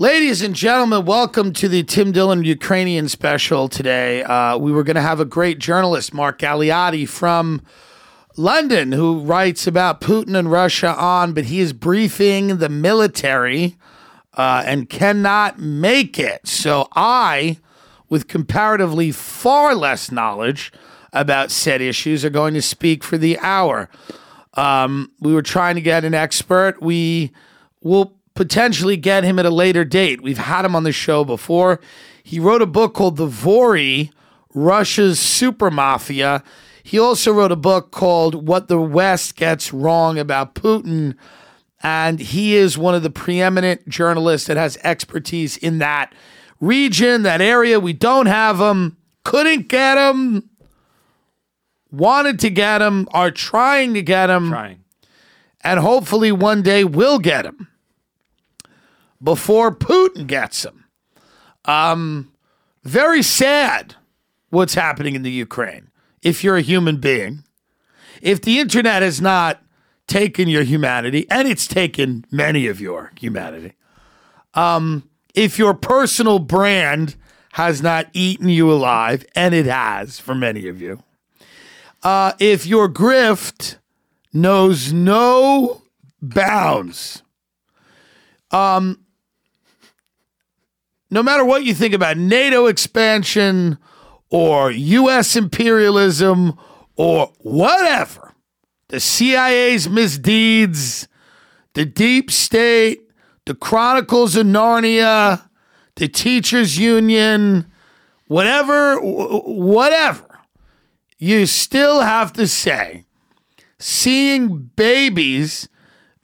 Ladies and gentlemen, welcome to the Tim Dillon Ukrainian special today. Uh, we were going to have a great journalist, Mark Galeotti from London, who writes about Putin and Russia on, but he is briefing the military uh, and cannot make it. So I, with comparatively far less knowledge about said issues, are going to speak for the hour. Um, we were trying to get an expert. We will potentially get him at a later date. We've had him on the show before. He wrote a book called The Vory Russia's Super Mafia. He also wrote a book called What the West Gets Wrong About Putin. And he is one of the preeminent journalists that has expertise in that region, that area. We don't have him, couldn't get him, wanted to get him, are trying to get him, Trying. and hopefully one day we'll get him before Putin gets him. Um, very sad what's happening in the Ukraine. If you're a human being, if the internet has not taken your humanity, and it's taken many of your humanity, um, if your personal brand has not eaten you alive, and it has for many of you, uh, if your grift knows no bounds, um, no matter what you think about NATO expansion or U.S. imperialism or whatever, the CIA's misdeeds, the deep state, the Chronicles of Narnia, the teachers union, whatever, whatever, you still have to say, seeing babies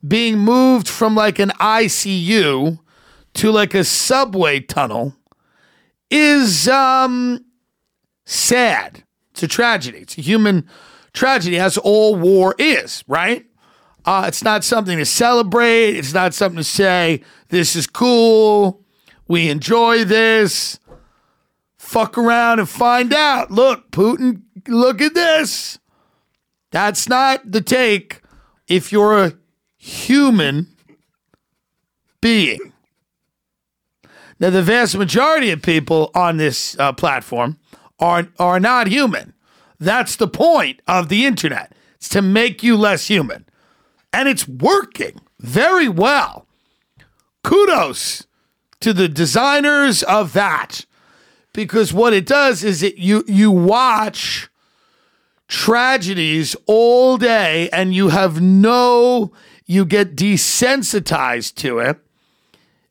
being moved from like an ICU to like a subway tunnel is um sad. It's a tragedy. It's a human tragedy, as all war is, right? Uh, it's not something to celebrate. It's not something to say, this is cool. We enjoy this. Fuck around and find out. Look, Putin, look at this. That's not the take if you're a human being. Now, the vast majority of people on this uh, platform are are not human. That's the point of the internet. It's to make you less human, and it's working very well. Kudos to the designers of that, because what it does is it you you watch tragedies all day, and you have no you get desensitized to it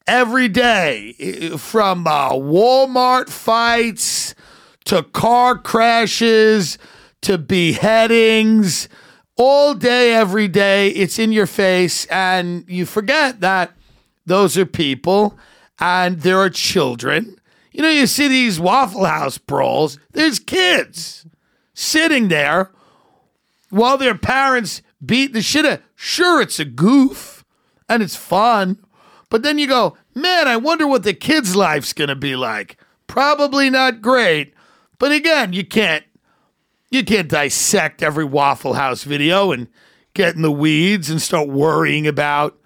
every day from uh, Walmart fights to car crashes to beheadings all day every day it's in your face and you forget that those are people and there are children. You know you see these waffle house brawls there's kids sitting there while their parents beat the shit out. Sure it's a goof and it's fun but then you go, man, I wonder what the kid's life's going to be like. Probably not great. But again, you can't you can't dissect every Waffle House video and get in the weeds and start worrying about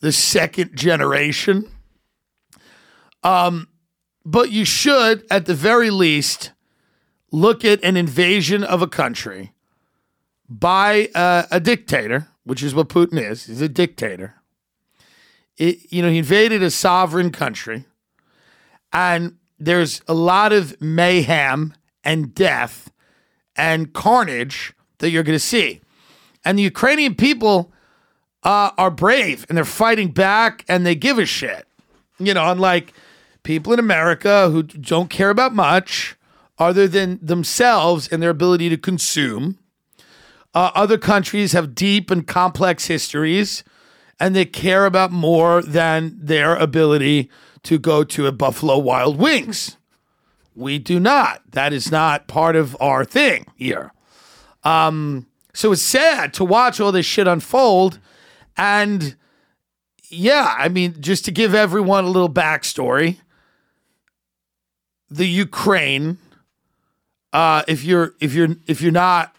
the second generation. Um, but you should, at the very least, look at an invasion of a country by uh, a dictator, which is what Putin is. He's a dictator it, you know, he invaded a sovereign country, and there's a lot of mayhem and death and carnage that you're going to see. And the Ukrainian people uh, are brave and they're fighting back and they give a shit. You know, unlike people in America who don't care about much other than themselves and their ability to consume. Uh, other countries have deep and complex histories and they care about more than their ability to go to a Buffalo Wild Wings. We do not. That is not part of our thing here. Um, so it's sad to watch all this shit unfold. And yeah, I mean, just to give everyone a little backstory, the Ukraine, uh, if you're if you're if you're not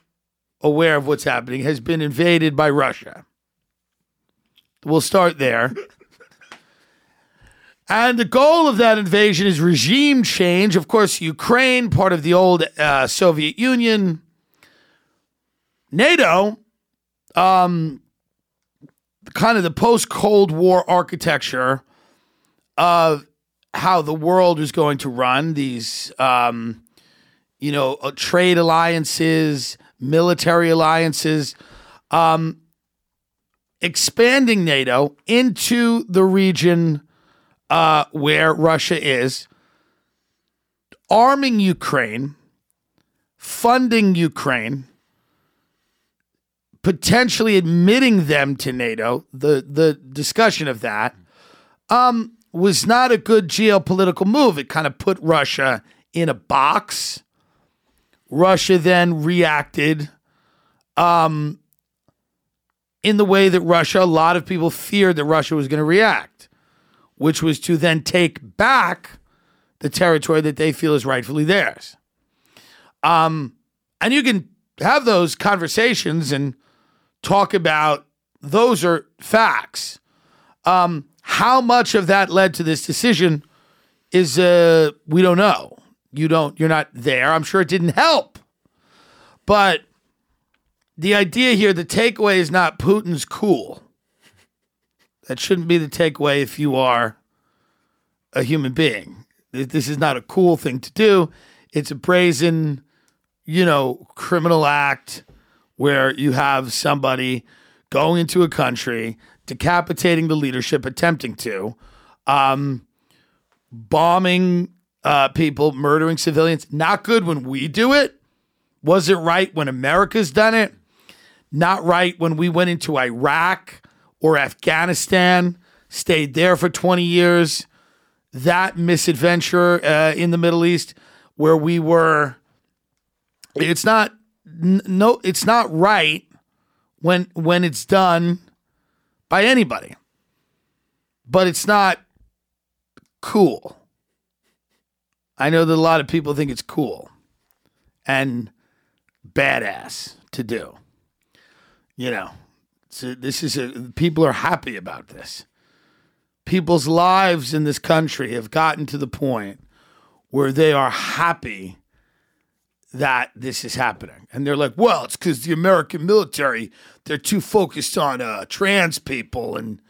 aware of what's happening, has been invaded by Russia. We'll start there. And the goal of that invasion is regime change. Of course, Ukraine, part of the old uh, Soviet Union, NATO, um, kind of the post Cold War architecture of how the world is going to run these, um, you know, uh, trade alliances, military alliances, um, expanding NATO into the region uh, where Russia is, arming Ukraine, funding Ukraine, potentially admitting them to NATO. The the discussion of that um, was not a good geopolitical move. It kind of put Russia in a box. Russia then reacted um, in the way that Russia, a lot of people feared that Russia was going to react which was to then take back the territory that they feel is rightfully theirs. Um, and you can have those conversations and talk about those are facts. Um, how much of that led to this decision is uh, we don't know. You don't. You're not there. I'm sure it didn't help, but the idea here, the takeaway is not Putin's cool. That shouldn't be the takeaway if you are a human being. This is not a cool thing to do. It's a brazen, you know, criminal act where you have somebody going into a country, decapitating the leadership, attempting to, um, bombing uh, people, murdering civilians. Not good when we do it. Was it right when America's done it? Not right when we went into Iraq or Afghanistan, stayed there for 20 years. That misadventure uh, in the Middle East, where we were, it's not no, it's not right when when it's done by anybody. But it's not cool. I know that a lot of people think it's cool and badass to do. You know, this is a people are happy about this. People's lives in this country have gotten to the point where they are happy that this is happening. And they're like, well, it's because the American military, they're too focused on uh, trans people and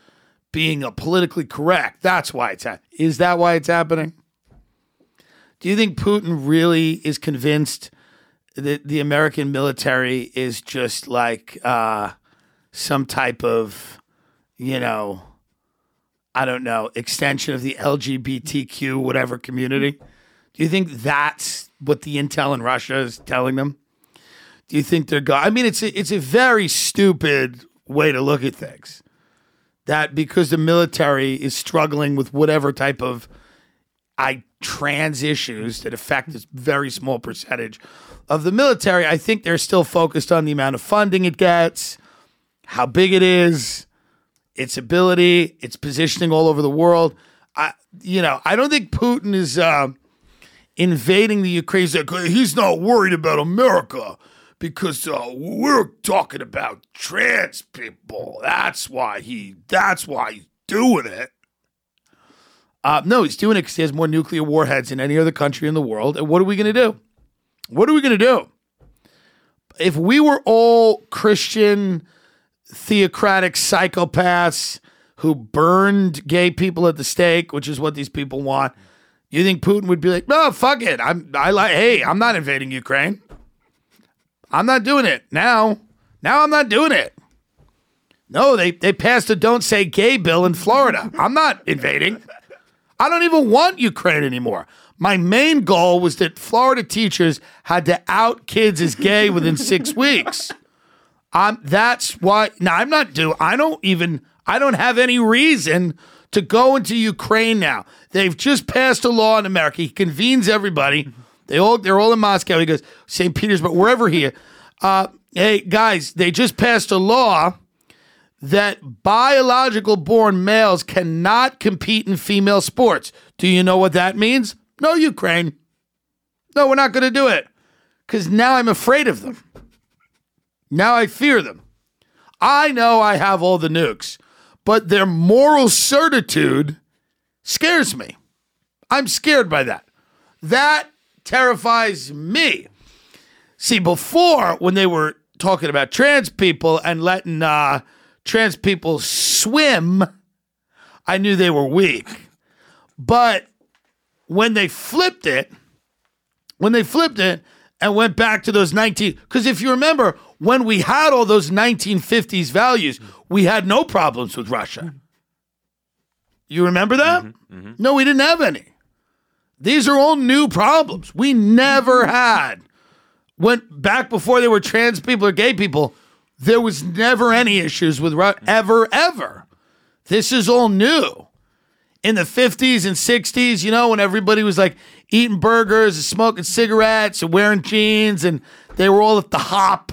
being a politically correct. That's why it's happening. Is that why it's happening? Do you think Putin really is convinced that the American military is just like uh, some type of, you know, I don't know, extension of the LGBTQ whatever community? Do you think that's what the intel in Russia is telling them? Do you think they're going? I mean, it's a, it's a very stupid way to look at things. That because the military is struggling with whatever type of I trans issues that affect this very small percentage of the military, I think they're still focused on the amount of funding it gets, how big it is, its ability, its positioning all over the world. I, you know, I don't think Putin is uh, invading the Ukraine. He's not worried about America because uh, we're talking about trans people. That's why he. That's why he's doing it. Uh, no, he's doing it because he has more nuclear warheads than any other country in the world. And what are we going to do? What are we going to do? If we were all Christian theocratic psychopaths who burned gay people at the stake, which is what these people want. You think Putin would be like, "No, fuck it. I'm I like hey, I'm not invading Ukraine. I'm not doing it now. Now I'm not doing it." No, they they passed a don't say gay bill in Florida. I'm not invading. I don't even want Ukraine anymore. My main goal was that Florida teachers had to out kids as gay within 6 weeks. I'm that's why now I'm not do I don't even I don't have any reason to go into Ukraine now. They've just passed a law in America. He convenes everybody. They all they're all in Moscow. He goes St. Petersburg, wherever he. Uh, hey guys, they just passed a law that biological born males cannot compete in female sports. Do you know what that means? No, Ukraine. No, we're not going to do it because now I'm afraid of them. Now I fear them. I know I have all the nukes, but their moral certitude scares me. I'm scared by that. That terrifies me. See, before when they were talking about trans people and letting uh, trans people swim, I knew they were weak. But when they flipped it, when they flipped it and went back to those 19, because if you remember, when we had all those 1950s values, we had no problems with Russia. You remember that? Mm-hmm, mm-hmm. No, we didn't have any. These are all new problems. We never had. Went back before there were trans people or gay people, there was never any issues with Russia, ever, ever. This is all new. In the 50s and 60s, you know, when everybody was like eating burgers and smoking cigarettes and wearing jeans and they were all at the hop.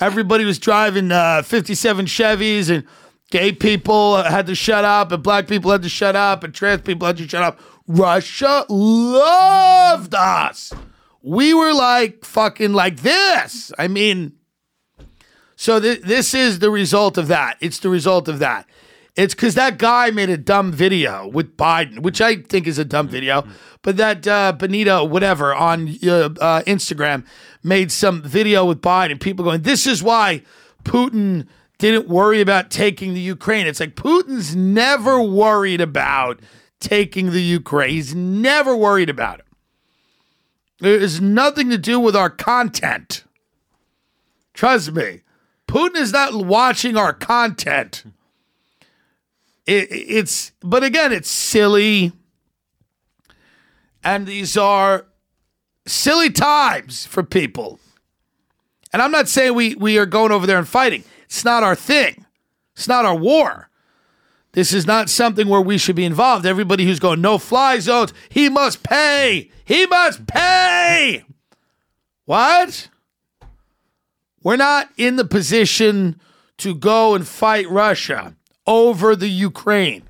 Everybody was driving uh, 57 Chevys and gay people had to shut up and black people had to shut up and trans people had to shut up. Russia loved us. We were like fucking like this. I mean, so th- this is the result of that. It's the result of that. It's because that guy made a dumb video with Biden, which I think is a dumb video. But that uh, Benito, whatever, on uh, uh, Instagram made some video with Biden. People going, this is why Putin didn't worry about taking the Ukraine. It's like Putin's never worried about taking the Ukraine. He's never worried about it. It has nothing to do with our content. Trust me. Putin is not watching our content. It, it's, but again, it's silly. And these are silly times for people. And I'm not saying we, we are going over there and fighting. It's not our thing. It's not our war. This is not something where we should be involved. Everybody who's going no fly zones, he must pay. He must pay. What? We're not in the position to go and fight Russia over the Ukraine.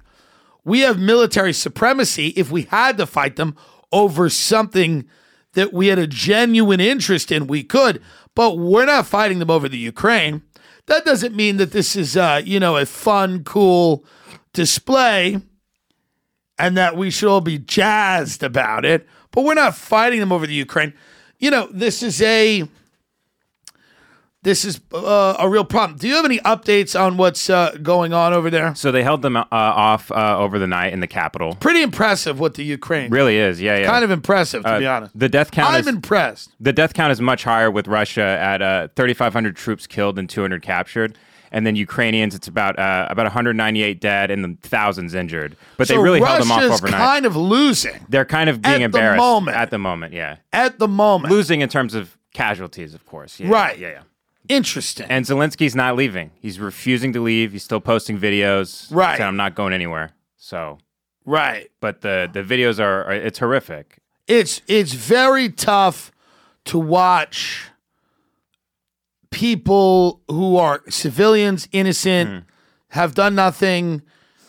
We have military supremacy if we had to fight them over something that we had a genuine interest in, we could, but we're not fighting them over the Ukraine. That doesn't mean that this is, uh, you know, a fun, cool display and that we should all be jazzed about it, but we're not fighting them over the Ukraine. You know, this is a this is uh, a real problem. Do you have any updates on what's uh, going on over there? So they held them uh, off uh, over the night in the capital. Pretty impressive what the Ukraine. Really is, yeah, yeah. Kind of impressive, to Uh, be honest. The death count I'm is impressed. the death count is much higher with Russia at uh, 3,500 troops killed and 200 captured, and then Ukrainians it's about uh, about 198 dead and thousands injured. But they really Russia's held them off overnight. kind of losing They're kind of being at the embarrassed moment. at the moment. Yeah, at the moment. losing in terms of casualties, of course. Yeah, Right. Yeah, yeah. Interesting. And Zelensky's not leaving. He's refusing to leave. He's still posting videos. Right. Saying, I'm not going anywhere. So, right. but the the videos are, are it's horrific. It's it's very tough to watch people who are civilians, innocent, Hmm. have done nothing,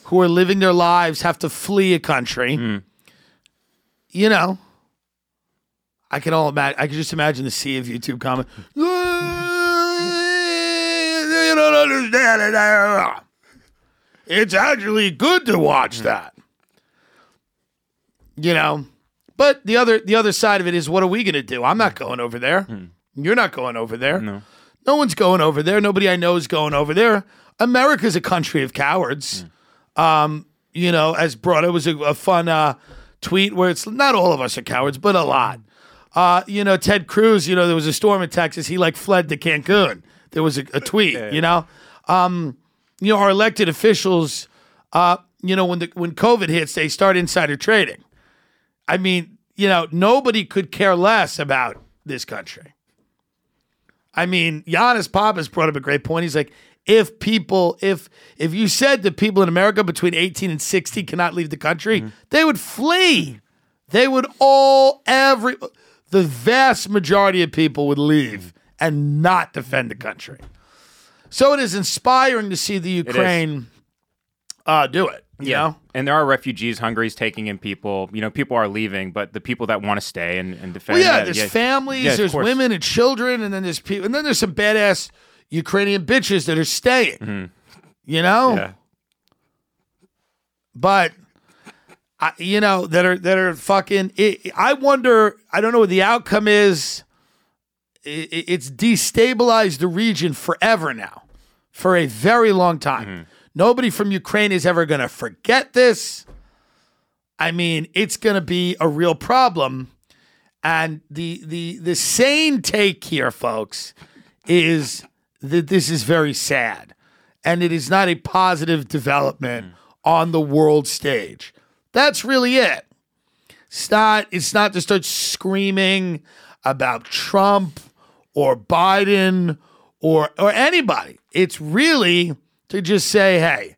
who are living their lives, have to flee a country. Hmm. You know, I can all imagine. I can just imagine the sea of YouTube comment. Don't understand it. It's actually good to watch Hmm. that. You know, but the other the other side of it is, what are we going to do? I'm not going over there. You're not going over there. No. No one's going over there. Nobody I know is going over there. America's a country of cowards. Um, you know, as brought it was a, a fun uh, tweet where it's not all of us are cowards, but a lot. Uh, you know, Ted Cruz. You know, there was a storm in Texas. He like fled to Cancun. There was a, a tweet. You know, um, you know, our elected officials. Uh, you know, when the when COVID hits, they start insider trading. I mean, you know, nobody could care less about this country. I mean, Yannis Pappas brought up a great point. He's like, if people if if you said that people in America between 18 and 60 cannot leave the country, they would flee. They would all every the vast majority of people would leave and not defend the country. So it is inspiring to see the Ukraine uh, do it. You know? And there are refugees. Hungary's taking in people. You know, people are leaving, but the people that want to stay and, and defend. Well, yeah, uh, there's families, Yeah, there's course. women and children, and then there's people, and then there's some badass Ukrainian bitches that are staying. You know, Mm-hmm. Yeah. but I, you know that are that are fucking. It, I wonder. I don't know what the outcome is. It, it- it's destabilized the region forever now, for a very long time. Mm-hmm. Nobody from Ukraine is ever going to forget this. I mean, it's going to be a real problem. And the the the sane take here, folks, is that this is very sad, and it is not a positive development on the world stage. That's really it. It's not. It's not to start screaming about Trump or Biden or or anybody. It's really to just say, hey,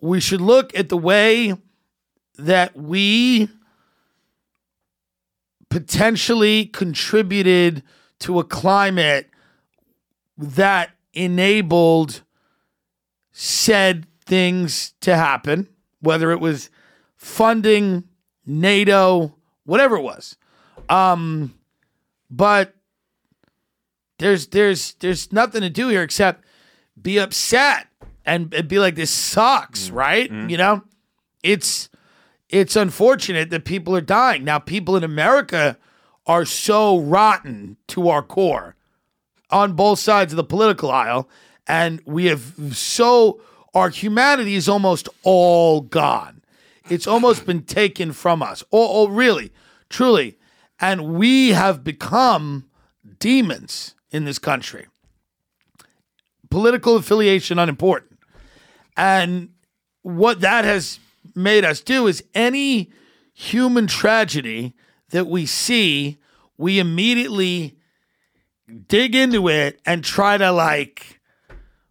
we should look at the way that we potentially contributed to a climate that enabled said things to happen, whether it was funding NATO, whatever it was. Um, but there's there's there's nothing to do here except be upset and, and be like this sucks, mm-hmm. right? Mm-hmm. You know, it's it's unfortunate that people are dying. Now, people in America are so rotten to our core on both sides of the political aisle. And we have so, our humanity is almost all gone. It's almost been taken from us. Oh, oh really, truly. And we have become demons in this country. Political affiliation unimportant. And what that has made us do is any human tragedy that we see, we immediately dig into it and try to like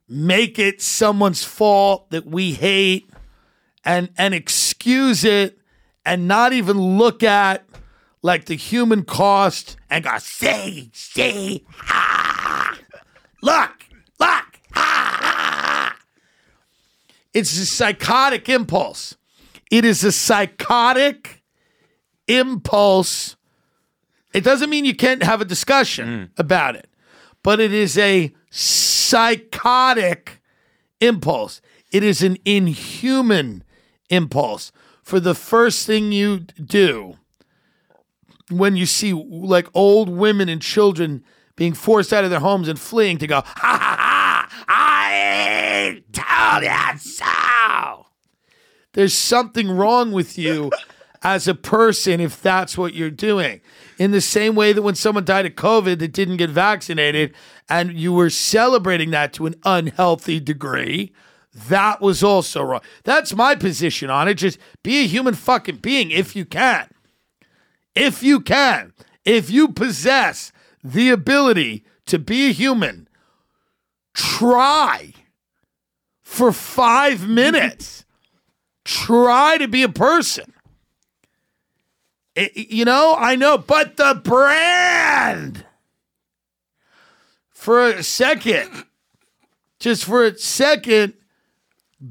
make it someone's fault that we hate and and excuse it and not even look at like the human cost and go see see look look ah. it's a psychotic impulse it is a psychotic impulse it doesn't mean you can't have a discussion about it, but it is a psychotic impulse. It is an inhuman impulse. For the first thing you do when you see like old women and children being forced out of their homes and fleeing to go, ha ha ha, I told you so. There's something wrong with you as a person if that's what you're doing. In the same way that when someone died of COVID that didn't get vaccinated and you were celebrating that to an unhealthy degree, that was also wrong. That's my position on it. Just be a human fucking being if you can. If you can. If you possess the ability to be a human, try for five minutes. try to be a person. It- you know, I know, but the brand for a second, just for a second,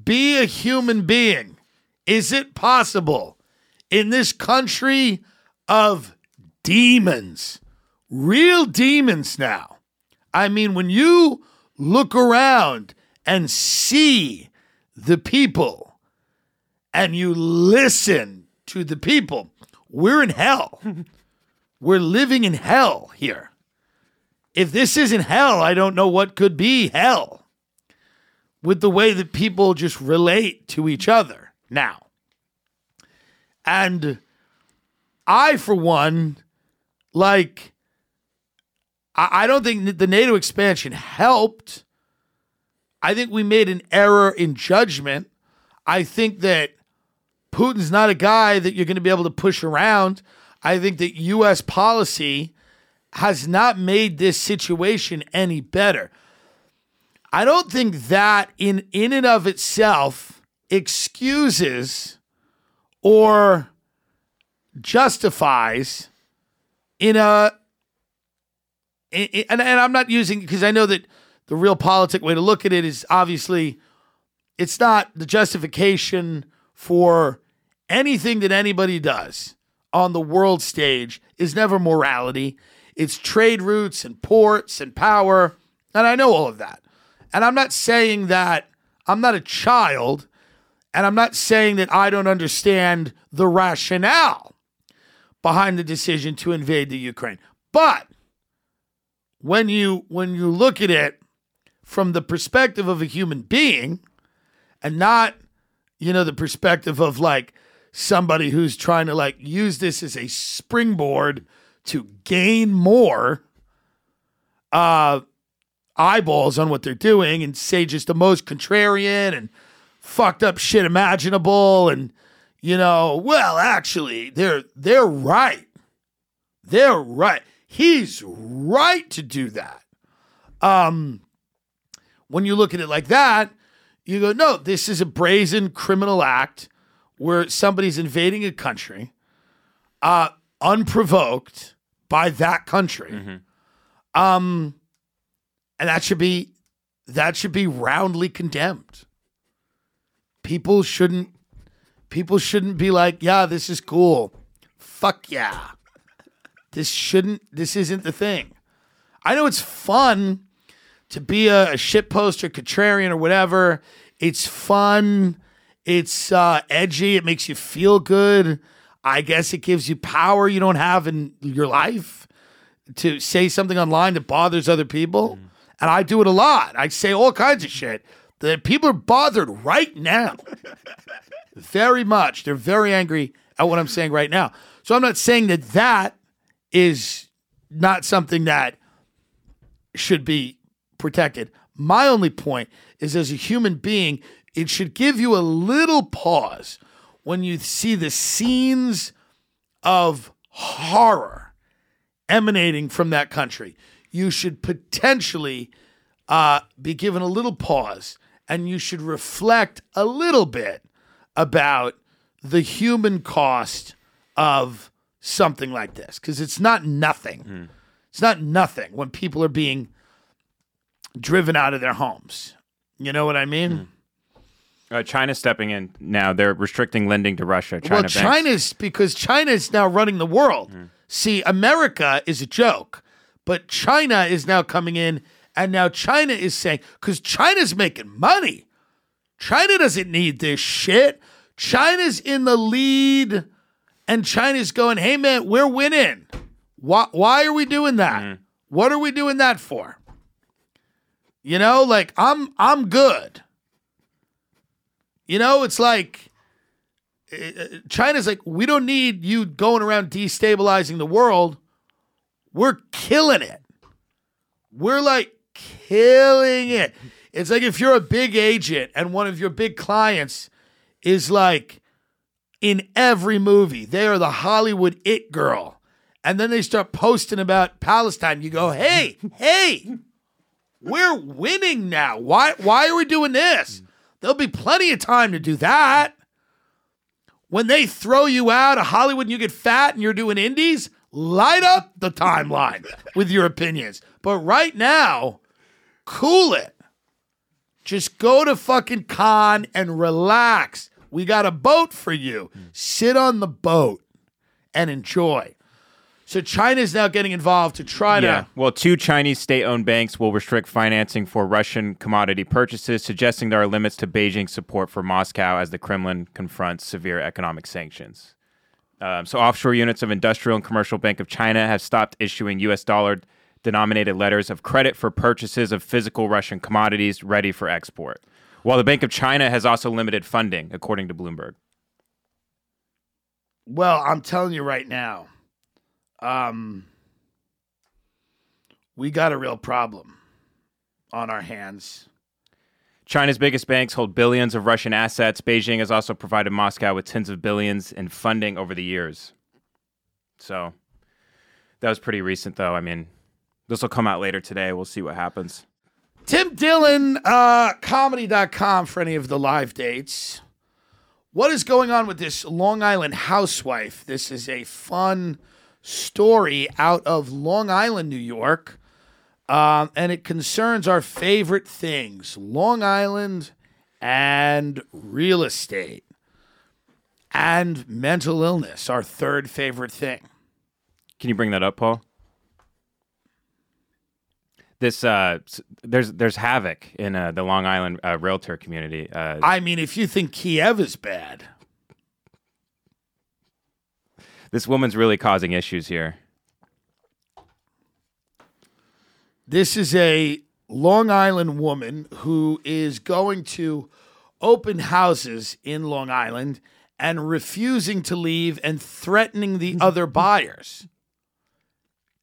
be a human being. Is it possible in this country of demons, real demons now? I mean, when you look around and see the people and you listen to the people, we're in hell. we're living in hell here. If this isn't hell, I don't know what could be hell with the way that people just relate to each other now. And I, for one, like, I, I don't think the NATO expansion helped. I think we made an error in judgment. I think that Putin's not a guy that you're going to be able to push around. I think that U.S. policy has not made this situation any better. I don't think that in in and of itself excuses or justifies in a and, and I'm not using because I know that the real politic way to look at it is obviously it's not the justification for anything that anybody does on the world stage is never morality. It's trade routes and ports and power. And I know all of that. And I'm not saying that I'm not a child and I'm not saying that I don't understand the rationale behind the decision to invade the Ukraine. But when you when you look at it from the perspective of a human being and not you know the perspective of like somebody who's trying to like use this as a springboard to gain more uh eyeballs on what they're doing and say just the most contrarian and fucked up shit imaginable and you know well actually they're they're right. They're right he's right to do that. Um when you look at it like that you go no this is a brazen criminal act where somebody's invading a country uh unprovoked by that country. Um and that should be that should be roundly condemned. People shouldn't people shouldn't be like yeah this is cool. Fuck yeah this shouldn't this isn't the thing i know it's fun to be a, a shit poster contrarian or whatever it's fun it's uh, edgy it makes you feel good i guess it gives you power you don't have in your life to say something online that bothers other people. And I do it a lot. I say all kinds of shit that people are bothered right now. very much. They're very angry at what I'm saying right now. So I'm not saying that that is not something that should be protected. My only point is as a human being, it should give you a little pause when you see the scenes of horror emanating from that country. You should potentially uh, be given a little pause and you should reflect a little bit about the human cost of something like this because it's not nothing. It's not nothing when people are being driven out of their homes. You know what I mean? Uh, China's stepping in now. They're restricting lending to Russia. China well, banks. China's because China is now running the world. Mm. See, America is a joke, but China is now coming in, and now China is saying because China's making money. China doesn't need this shit. China's in the lead, and China's going, "Hey man, we're winning. Why? Why are we doing that? Mm. What are we doing that for? You know, like I'm I'm good. You know, it's like China's like, we don't need you going around destabilizing the world. We're killing it. We're like killing it. It's like if you're a big agent and one of your big clients is like in every movie, they are the Hollywood it girl. And then they start posting about Palestine. You go, hey, hey, we're winning now. Why why are we doing this? There'll be plenty of time to do that. When they throw you out of Hollywood and you get fat and you're doing indies, light up the timeline with your opinions. But right now, cool it. Just go to fucking Cannes and relax. We got a boat for you. Sit on the boat and enjoy. So China's now getting involved to try Yeah. to Well, two Chinese state owned banks will restrict financing for Russian commodity purchases, suggesting there are limits to Beijing's support for Moscow as the Kremlin confronts severe economic sanctions. Um, so, offshore units of Industrial and Commercial Bank of China have stopped issuing U.S. dollar denominated letters of credit for purchases of physical Russian commodities ready for export. While the Bank of China has also limited funding, according to Bloomberg. Well, I'm telling you right now, um, we got a real problem on our hands. China's biggest banks hold billions of Russian assets. Beijing has also provided Moscow with tens of billions in funding over the years. So that was pretty recent, though. I mean, this will come out later today. We'll see what happens. Tim Dillon, uh, comedy.com for any of the live dates. What is going on with this Long Island housewife? This is a fun story out of Long Island, New York. Um, and it concerns our favorite things Long Island and real estate and mental illness, our third favorite thing. Can you bring that up, Paul? This uh, there's there's havoc in uh, the Long Island uh, realtor community. Uh, I mean, if you think Kiev is bad, this woman's really causing issues here. this is a Long Island woman who is going to open houses in Long Island and refusing to leave and threatening the other buyers.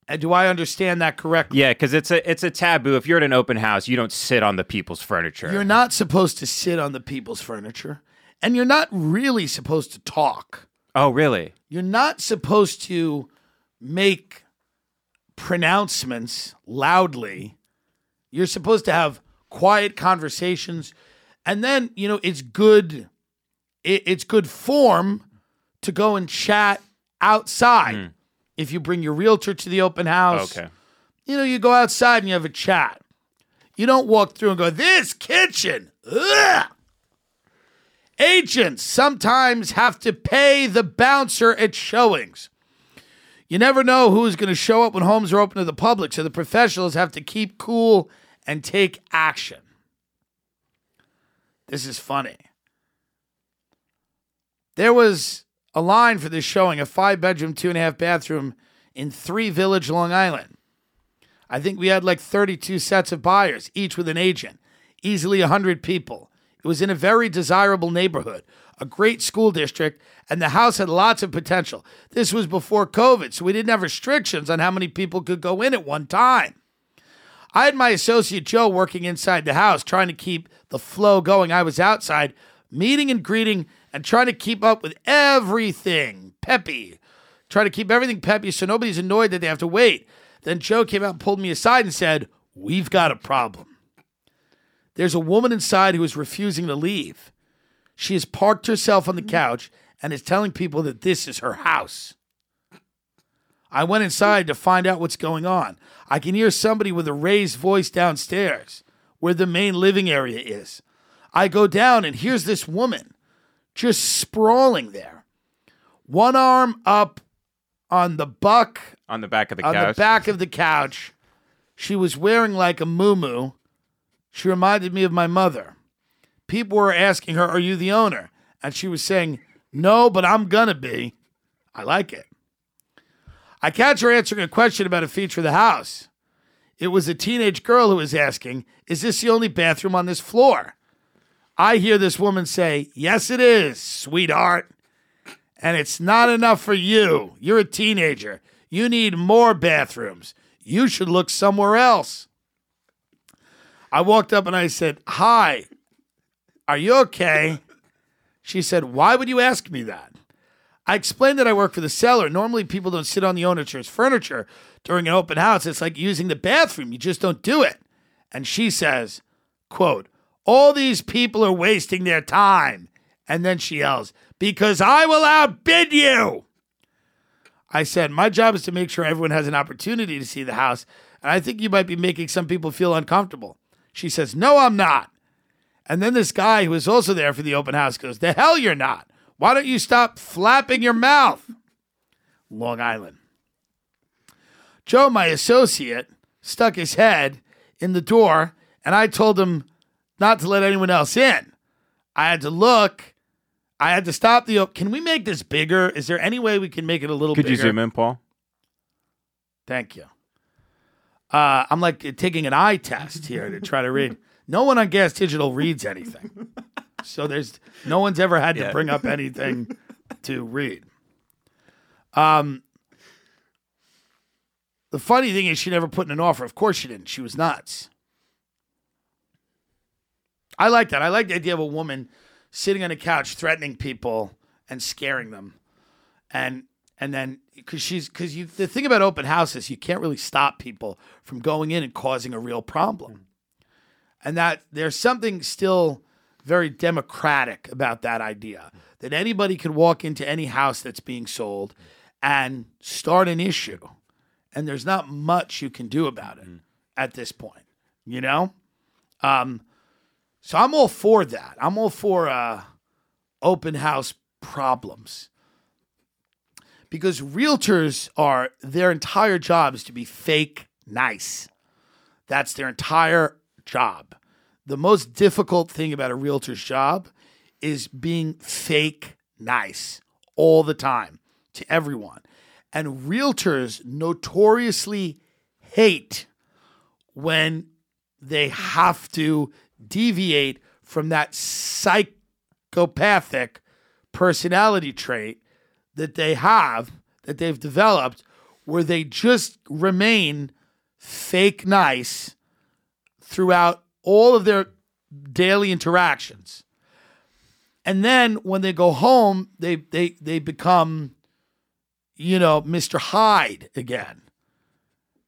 And do I understand that correctly? Yeah, because it's a it's a taboo. If you're at an open house, you don't sit on the people's furniture. You're not supposed to sit on the people's furniture, and you're not really supposed to talk. oh, really? You're not supposed to make pronouncements loudly. You're supposed to have quiet conversations. And then, you know, it's good it, it's good form to go and chat outside. Hmm. If you bring your realtor to the open house, Okay. you know, you go outside and you have a chat. You don't walk through and go, this kitchen. Ugh. Agents sometimes have to pay the bouncer at showings. You never know who's going to show up when homes are open to the public, so the professionals have to keep cool and take action. This is funny. There was a line for this showing a five bedroom, two and a half bathroom in Three Village, Long Island. I think we had like 32 sets of buyers, each with an agent, easily 100 people. It was in a very desirable neighborhood, a great school district, and the house had lots of potential. This was before COVID, so we didn't have restrictions on how many people could go in at one time. I had my associate Joe working inside the house, trying to keep the flow going. I was outside, meeting and greeting, and trying to keep up with everything peppy. Trying to keep everything peppy so nobody's annoyed that they have to wait. Then Joe came out and pulled me aside and said, We've got a problem. There's a woman inside who is refusing to leave. She has parked herself on the mm-hmm. couch and is telling people that this is her house. I went inside to find out what's going on. I can hear somebody with a raised voice downstairs where the main living area is. I go down and here's this woman just sprawling there. One arm up on the buck On the back of the on couch. the back of the couch. She was wearing like a moo She reminded me of my mother. People were asking her, Are you the owner? And she was saying, No, but I'm gonna be. I like it. I catch her answering a question about a feature of the house. It was a teenage girl who was asking, Is this the only bathroom on this floor? I hear this woman say, Yes, it is, sweetheart. And it's not enough for you. You're a teenager. You need more bathrooms. You should look somewhere else. I walked up and I said, Hi, are you okay? She said, Why would you ask me that? I explained that I work for the seller. Normally, people don't sit on the owner's furniture during an open house. It's like using the bathroom. You just don't do it. And she says, quote, all these people are wasting their time. And then she yells, because I will outbid you. I said, my job is to make sure everyone has an opportunity to see the house. And I think you might be making some people feel uncomfortable. She says, no, I'm not. And then this guy who was also there for the open house goes, the hell you're not. Why don't you stop flapping your mouth? Long Island. Joe, my associate, stuck his head in the door, and I told him not to let anyone else in. I had to look. I had to stop the. Can we make this bigger? Is there any way we can make it a little bigger? Could bigger? you zoom in, Paul? Thank you. Uh, I'm like taking an eye test here to try to read. No one on Gas Digital reads anything. So there's no one's ever had to Yeah. bring up anything to read. Um, the funny thing is, she never put in an offer. Of course, she didn't. She was nuts. I like that. I like the idea of a woman sitting on a couch threatening people and scaring them, and and then because she's because you the thing about open houses, you can't really stop people from going in and causing a real problem. And that there's something still very democratic about that idea that anybody could walk into any house that's being sold and start an issue. And there's not much you can do about it at this point, you know? Um, so I'm all for that. I'm all for uh, open house problems because realtors are their entire job is to be fake nice. That's their entire job. The most difficult thing about a realtor's job is being fake nice all the time to everyone. And realtors notoriously hate when they have to deviate from that psychopathic personality trait that they have, that they've developed, where they just remain fake nice throughout all of their daily interactions. And then when they go home, they they they become, you know, Mr. Hyde again.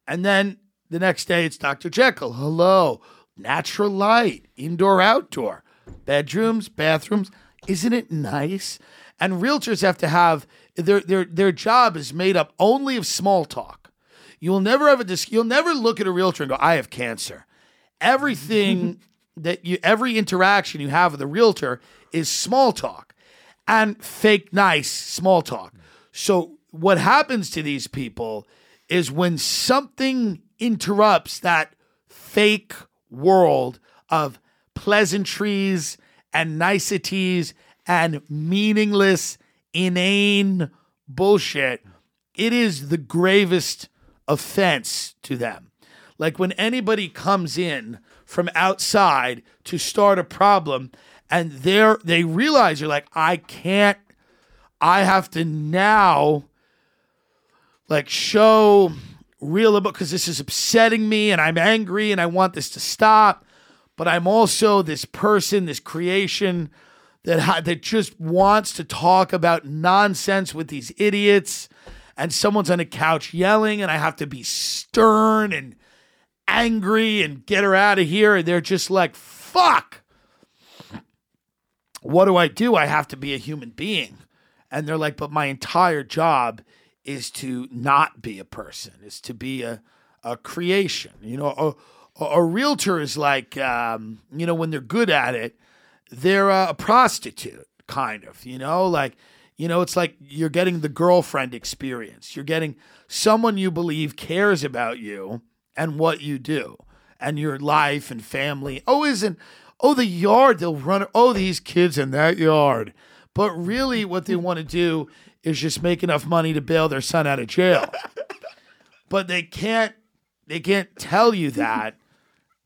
And then the next day it's Dr. Jekyll. Hello. Natural light, indoor, outdoor, bedrooms, bathrooms. Isn't it nice? And realtors have to have their their their job is made up only of small talk. You'll never have a dis- you'll never look at a realtor and go, I have cancer. Everything that you every interaction you have with a realtor is small talk and fake nice small talk. So what happens to these people is when something interrupts that fake world of pleasantries and niceties and meaningless, inane bullshit, it is the gravest offense to them. Like when anybody comes in from outside to start a problem and they're they realize you're like, I can't I have to now like show real about because this is upsetting me and I'm angry and I want this to stop. But I'm also this person, this creation that ha- that just wants to talk about nonsense with these idiots. And someone's on a couch yelling, and I have to be stern and angry and get her out of here. And they're just like, fuck. What do I do? I have to be a human being. And they're like, but my entire job is to not be a person, is to be a, a creation. You know, a, a realtor is like, um, you know, when they're good at it, they're a prostitute, kind of, you know, like, you know, it's like you're getting the girlfriend experience. You're getting someone you believe cares about you and what you do and your life and family. Oh, isn't, oh, the yard, they'll run, oh, these kids in that yard. But really, what they want to do is just make enough money to bail their son out of jail. but they can't, they can't tell you that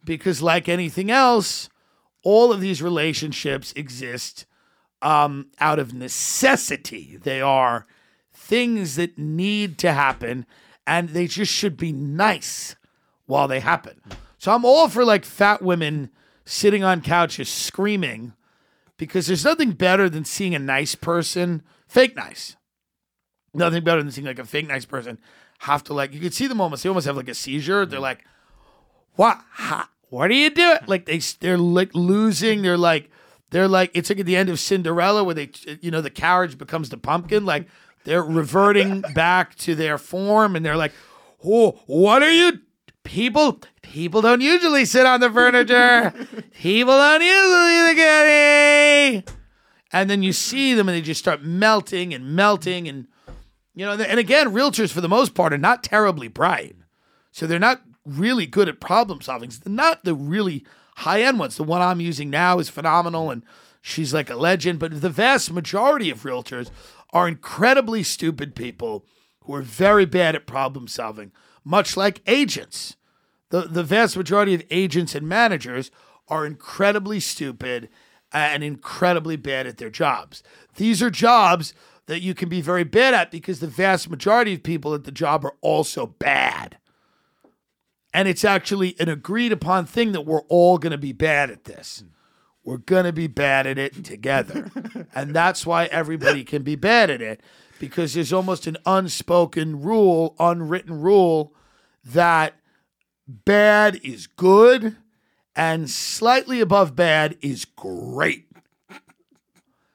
because, like anything else, all of these relationships exist um, out of necessity. They are things that need to happen, and they just should be nice while they happen. So I'm all for like fat women sitting on couches screaming because there's nothing better than seeing a nice person, fake nice. Nothing better than seeing like a fake nice person have to like you can see them almost they almost have like a seizure. They're mm. like, what? Ha, what are you doing? Like they they're like losing. They're like they're like it's like at the end of Cinderella where they you know the carriage becomes the pumpkin. Like they're reverting back to their form and they're like, oh, what are you? People, people don't usually sit on the furniture. people don't usually get it. And then you see them and they just start melting and melting and you know, and again, realtors for the most part are not terribly bright. So they're not really good at problem solving. They're not the really high end ones. The one I'm using now is phenomenal and she's like a legend. But the vast majority of realtors are incredibly stupid people who are very bad at problem solving, much like agents. The, the vast majority of agents and managers are incredibly stupid and incredibly bad at their jobs. These are jobs that you can be very bad at because the vast majority of people at the job are also bad. And it's actually an agreed upon thing that we're all going to be bad at this. We're going to be bad at it together. and that's why everybody can be bad at it because there's almost an unspoken rule, unwritten rule that bad is good and slightly above bad is great.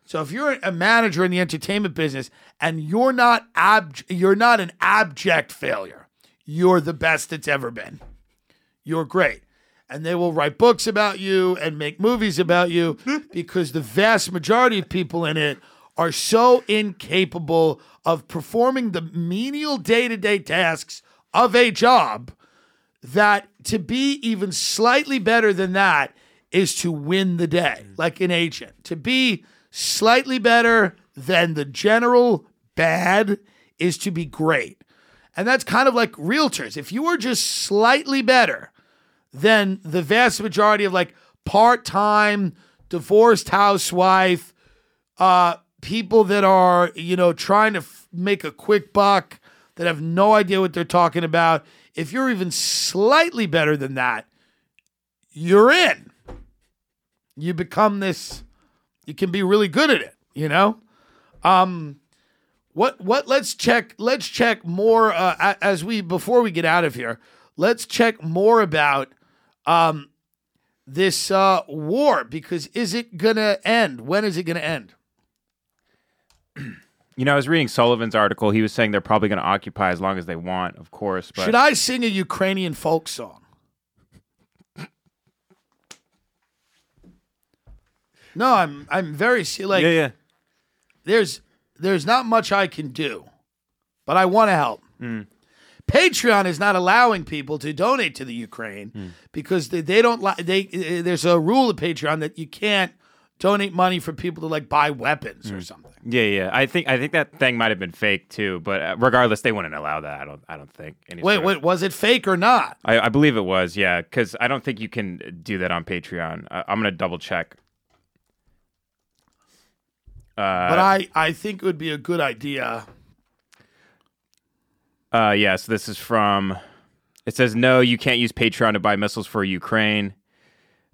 So if you're a manager in the entertainment business and you're not ab- you're not an abject failure, you're the best it's ever been. You're great. And they will write books about you and make movies about you because the vast majority of people in it are so incapable of performing the menial day-to-day tasks of a job that to be even slightly better than that is to win the day, like an agent. To be slightly better than the general bad is to be great. And that's kind of like realtors. If you are just slightly better than the vast majority of like part time, divorced housewife, uh, people that are, you know, trying to f- make a quick buck, that have no idea what they're talking about, if you're even slightly better than that, you're in. You become this you can be really good at it, you know? Um what what let's check let's check more uh, as we before we get out of here. Let's check more about um this uh war because is it going to end? When is it going to end? You know, I was reading Sullivan's article. He was saying they're probably going to occupy as long as they want, of course. But Should I sing a Ukrainian folk song? No, I'm I'm very se- like yeah, yeah. there's there's not much I can do, but I want to help. Patreon is not allowing people to donate to the Ukraine because they, they don't like they uh, there's a rule of Patreon that you can't donate money for people to like buy weapons or something. Yeah, yeah. I think I think that thing might have been fake too, but uh, regardless, they wouldn't allow that. I don't. I don't think. Any Wait, of- wait, was it fake or not? I, I believe it was. Yeah, because I don't think you can do that on Patreon. I, I'm gonna double check. Uh, But I I think it would be a good idea. Uh, yes, this is from. It says no, you can't use Patreon to buy missiles for Ukraine.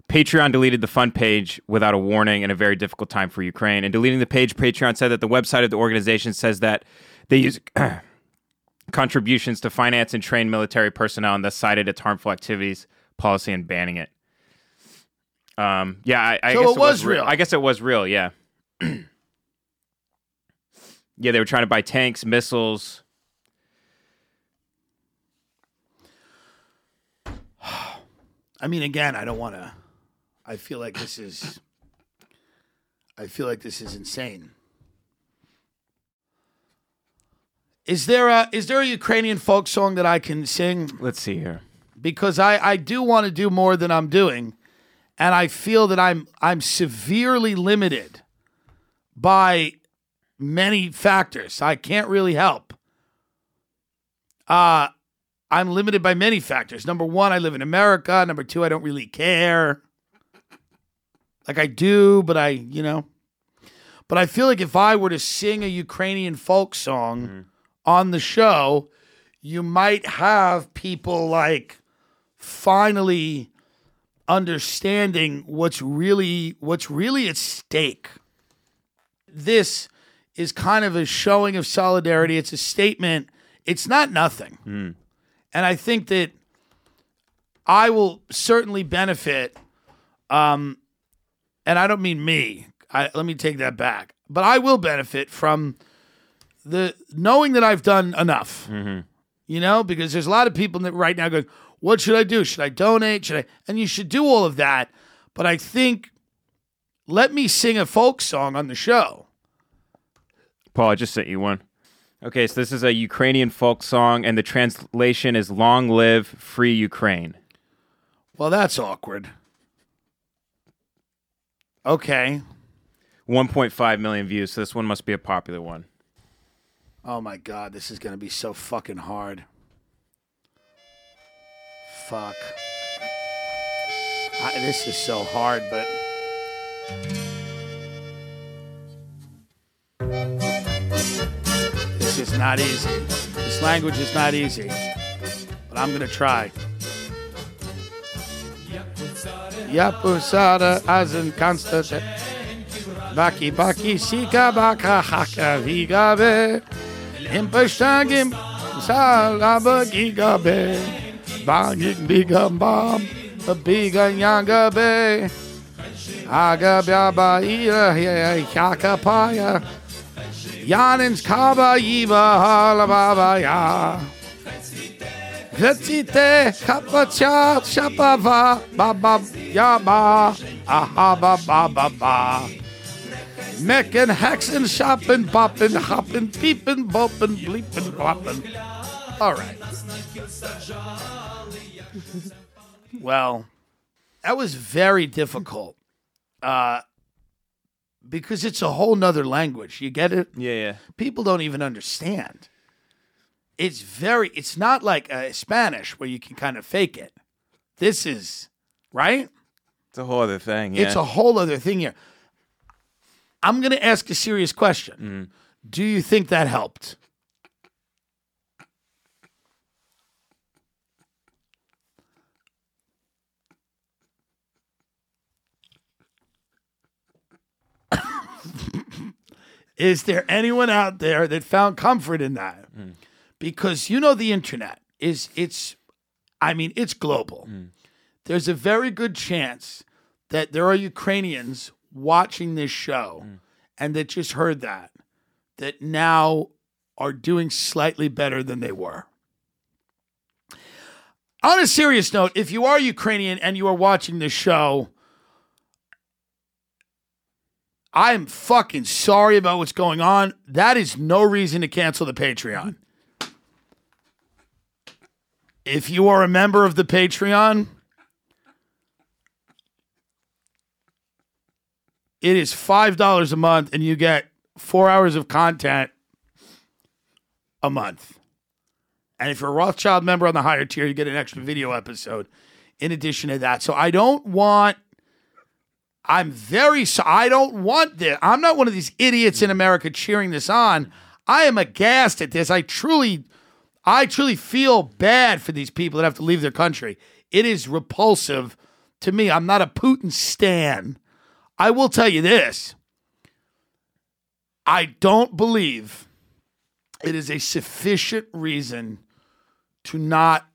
Patreon deleted the fund page without a warning in a very difficult time for Ukraine. And deleting the page, Patreon said that the website of the organization says that they use contributions to finance and train military personnel and thus cited its harmful activities policy and banning it. Um, yeah, I, I So guess it was real. I guess it was real. Yeah, yeah. They were trying to buy tanks, missiles. I mean, again, I don't want to. I feel like this is. I feel like this is insane. Is there a is there a Ukrainian folk song that I can sing? Let's see here. Because I I do want to do more than I'm doing, and I feel that I'm I'm severely limited by many factors. I can't really help. Uh I'm limited by many factors. Number one, I live in America. Number two, I don't really care. Like I do, but I, you know. But I feel like if I were to sing a Ukrainian folk song on the show, you might have people like finally understanding what's really what's really at stake. This is kind of a showing of solidarity. It's a statement. It's not nothing. And I think that I will certainly benefit. Um, and I don't mean me. I, let me take that back. But I will benefit from the knowing that I've done enough. You know, because there's a lot of people that right now going, "What should I do? Should I donate? Should I?" And you should do all of that. But I think let me sing a folk song on the show. Paul, I just sent you one. Okay, so this is a Ukrainian folk song, and the translation is "Long live free Ukraine." Well, that's awkward. Okay. 1.5 million views, so this one must be a popular one. Oh my god, this is gonna be so fucking hard. Fuck. I, this is so hard, but. Is not easy. This language is not easy. But I'm gonna try. Yapusada azın konstante. Baki baki sika baka haka vigabe. Impestagim salaba gigabe. Bagig bigam bam. a biga yanga be. Aga baba ira ya yaka paya. Yanins kaba yiba hala baba ya. Vetsite kapacha shapava baba yaba aha ba ba. Meckin', hexin', shopping, poppin', hoppin', peepin', boppin', bleepin', boppin'. All right. well, that was very difficult. Uh, because it's a whole nother language. You get it? Yeah, yeah. People don't even understand. It's very, it's not like uh, Spanish where you can kind of fake it. This is, right? It's a whole other thing. Yeah. It's a whole other thing here. I'm going to ask a serious question. Do you think that helped? Is there anyone out there that found comfort in that? Because you know the internet is it's I mean it's global. There's a very good chance that there are Ukrainians watching this show and that just heard that that now are doing slightly better than they were. On a serious note, if you are Ukrainian and you are watching this show, I'm fucking sorry about what's going on. That is no reason to cancel the Patreon. If you are a member of the Patreon, it is $5 a month and you get four hours of content a month. And if you're a Rothschild member on the higher tier, you get an extra video episode in addition to that. So I don't want I'm very I don't want this. I'm not one of these idiots in America cheering this on. I am aghast at this. I truly I truly feel bad for these people that have to leave their country. It is repulsive to me. I'm not a Putin stan. I will tell you this. I don't believe it is a sufficient reason to not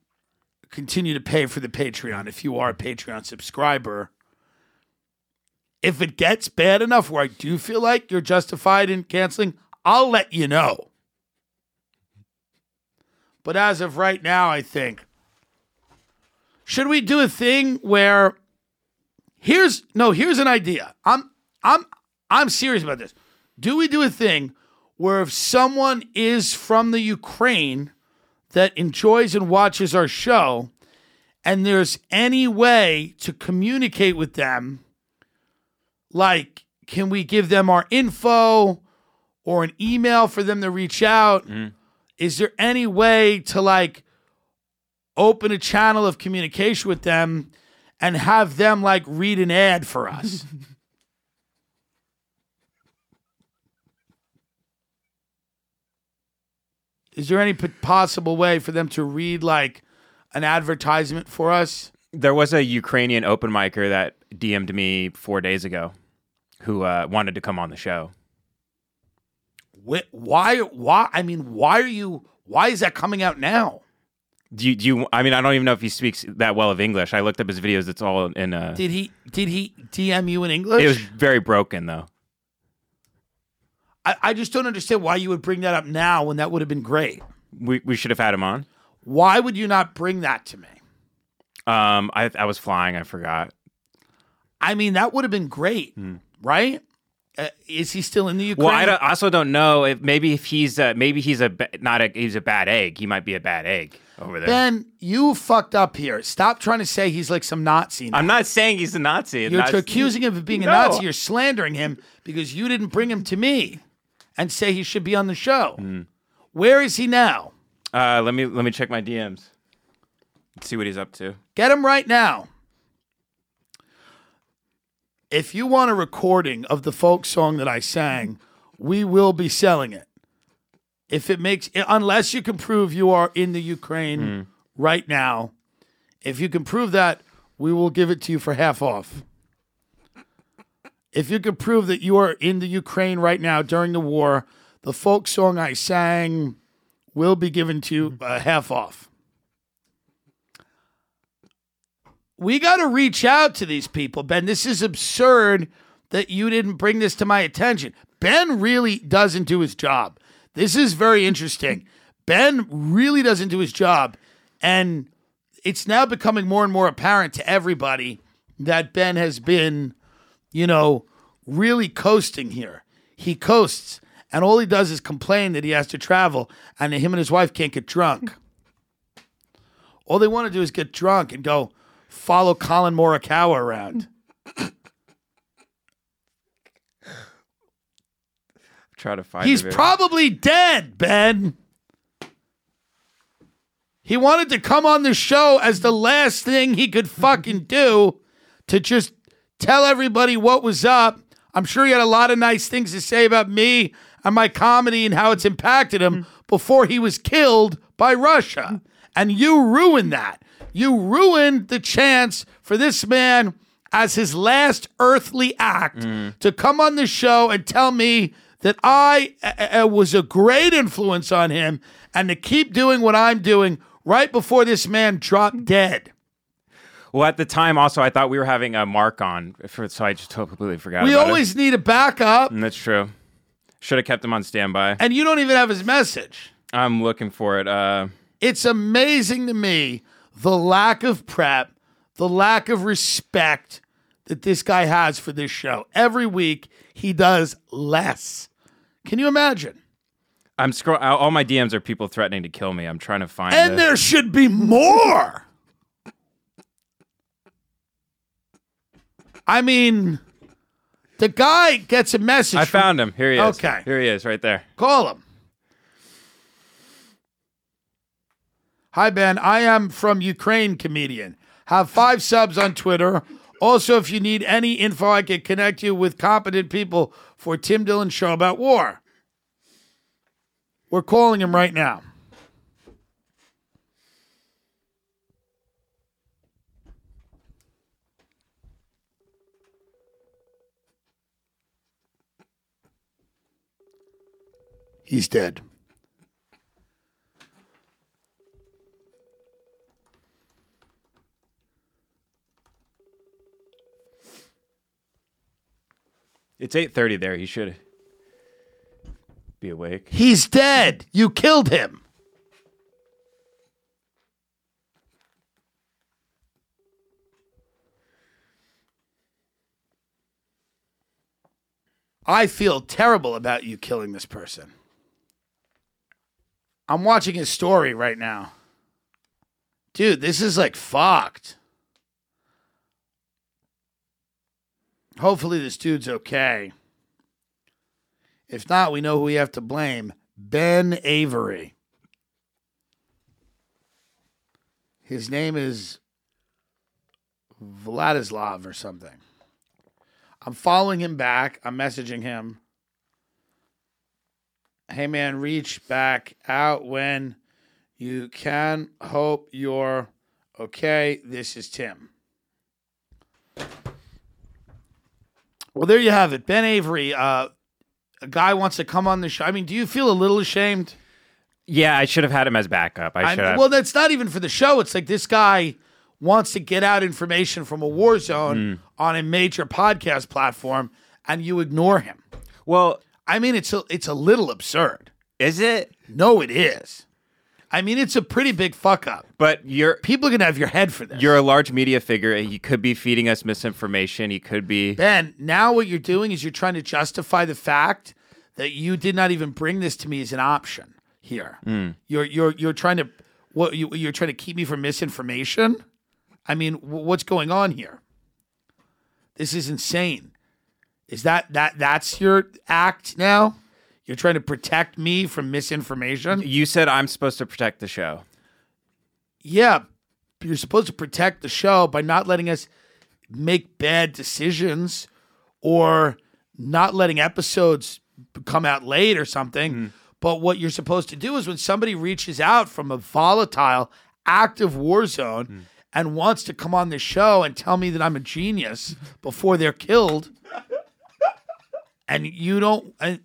continue to pay for the Patreon if you are a Patreon subscriber. If it gets bad enough where I do feel like you're justified in canceling, I'll let you know. But as of right now, I think should we do a thing where here's no, here's an idea. I'm I'm I'm serious about this. Do we do a thing where if someone is from the Ukraine that enjoys and watches our show and there's any way to communicate with them like can we give them our info or an email for them to reach out? Mm-hmm. Is there any way to like open a channel of communication with them and have them like read an ad for us? Is there any p- possible way for them to read like an advertisement for us? There was a Ukrainian open micer that DM'd me four days ago who uh, wanted to come on the show. Wh- why why i mean why are you why is that coming out now Do you, do you? I mean, I don't even know if he speaks that well of English. I looked up his videos. It's all in. Uh, did he did he dm you in english it was very broken though. I, I just don't understand why you would bring that up now when that would have been great We we should have had him on. why would you not bring that to me Um, I I was flying. I forgot. I mean that would have been great right uh, is he still in the ukraine Well, I don't, I also don't know if maybe if he's uh, maybe he's a not a he's a bad egg. He might be a bad egg over there. ben you fucked up here stop trying to say he's like some nazi now. I'm not saying he's a Nazi. You're Not- accusing him of being a Nazi. You're slandering him because you didn't bring him to me and say he should be on the show. Hmm. Where is he now? Uh, let me let me check my DMs. Let's see what he's up to. Get him right now. If you want a recording of the folk song that I sang, we will be selling it. If it makes, unless you can prove you are in the Ukraine right now, if you can prove that, we will give it to you for half off. If you can prove that you are in the Ukraine right now during the war, the folk song I sang will be given to you uh, half off. We got to reach out to these people, Ben. This is absurd that you didn't bring this to my attention. Ben really doesn't do his job. This is very interesting. Ben really doesn't do his job. And it's now becoming more and more apparent to everybody that Ben has been, you know, really coasting here. He coasts, and all he does is complain that he has to travel and that him and his wife can't get drunk. All they want to do is get drunk and go follow Collin Morikawa around. Try to find. He's probably dead, Ben. He wanted to come on the show as the last thing he could fucking do to just tell everybody what was up. I'm sure he had a lot of nice things to say about me and my comedy and how it's impacted him mm-hmm. before he was killed by Russia. And you ruined that. You ruined the chance for this man as his last earthly act to come on the show and tell me that I uh, was a great influence on him and to keep doing what I'm doing right before this man dropped dead. Well, at the time, also, I thought we were having a mark on, for, so I just completely forgot. We about it. always need a backup, And that's true. Should have kept him on standby. and you don't even have his message. I'm looking for it. Uh, It's amazing to me the lack of prep, the lack of respect that this guy has for this show. Every week, he does less. Can you imagine? I'm scroll. Uh, all my DMs are people threatening to kill me. I'm trying to find. And the- there should be more. I mean, the guy gets a message. I found him. Here he is. Okay. Here he is, right there. Call him. Hi, Ben. I am from Ukraine comedian. Have five subs on Twitter. Also, if you need any info, I can connect you with competent people for Tim Dillon show about war. We're calling him right now. He's dead. It's 8:30 there. He should be awake. He's dead. You killed him. I feel terrible about you killing this person. I'm watching his story right now. Dude, this is like fucked. Hopefully, this dude's okay. If not, we know who we have to blame Ben Avery. His name is Vladyslav or something. I'm following him back. I'm messaging him. Hey, man, reach back out when you can. Hope you're okay. This is Tim. Well, there you have it. Ben Avery, uh, a guy wants to come on the show. I mean, do you feel a little ashamed? Yeah, I should have had him as backup. I should have. well, that's not even for the show. It's like this guy wants to get out information from a war zone on a major podcast platform, and you ignore him. well, I mean, it's a, it's a little absurd. is it? No, it is. I mean, it's a pretty big fuck up. But you're People are gonna have your head for this. you're a large media figure. And you could be feeding us misinformation. You could be. Ben, now what you're doing is you're trying to justify the fact that you did not even bring this to me as an option here. Hmm. You're you're you're trying to what you you're trying to keep me from misinformation. I mean, wh- what's going on here? This is insane. Is that that that's your act now? You're trying to protect me from misinformation? You said I'm supposed to protect the show. Yeah, you're supposed to protect the show by not letting us make bad decisions or not letting episodes come out late or something. Hmm. But what you're supposed to do is when somebody reaches out from a volatile, active war zone hmm. and wants to come on the show and tell me that I'm a genius before they're killed, and you don't. I,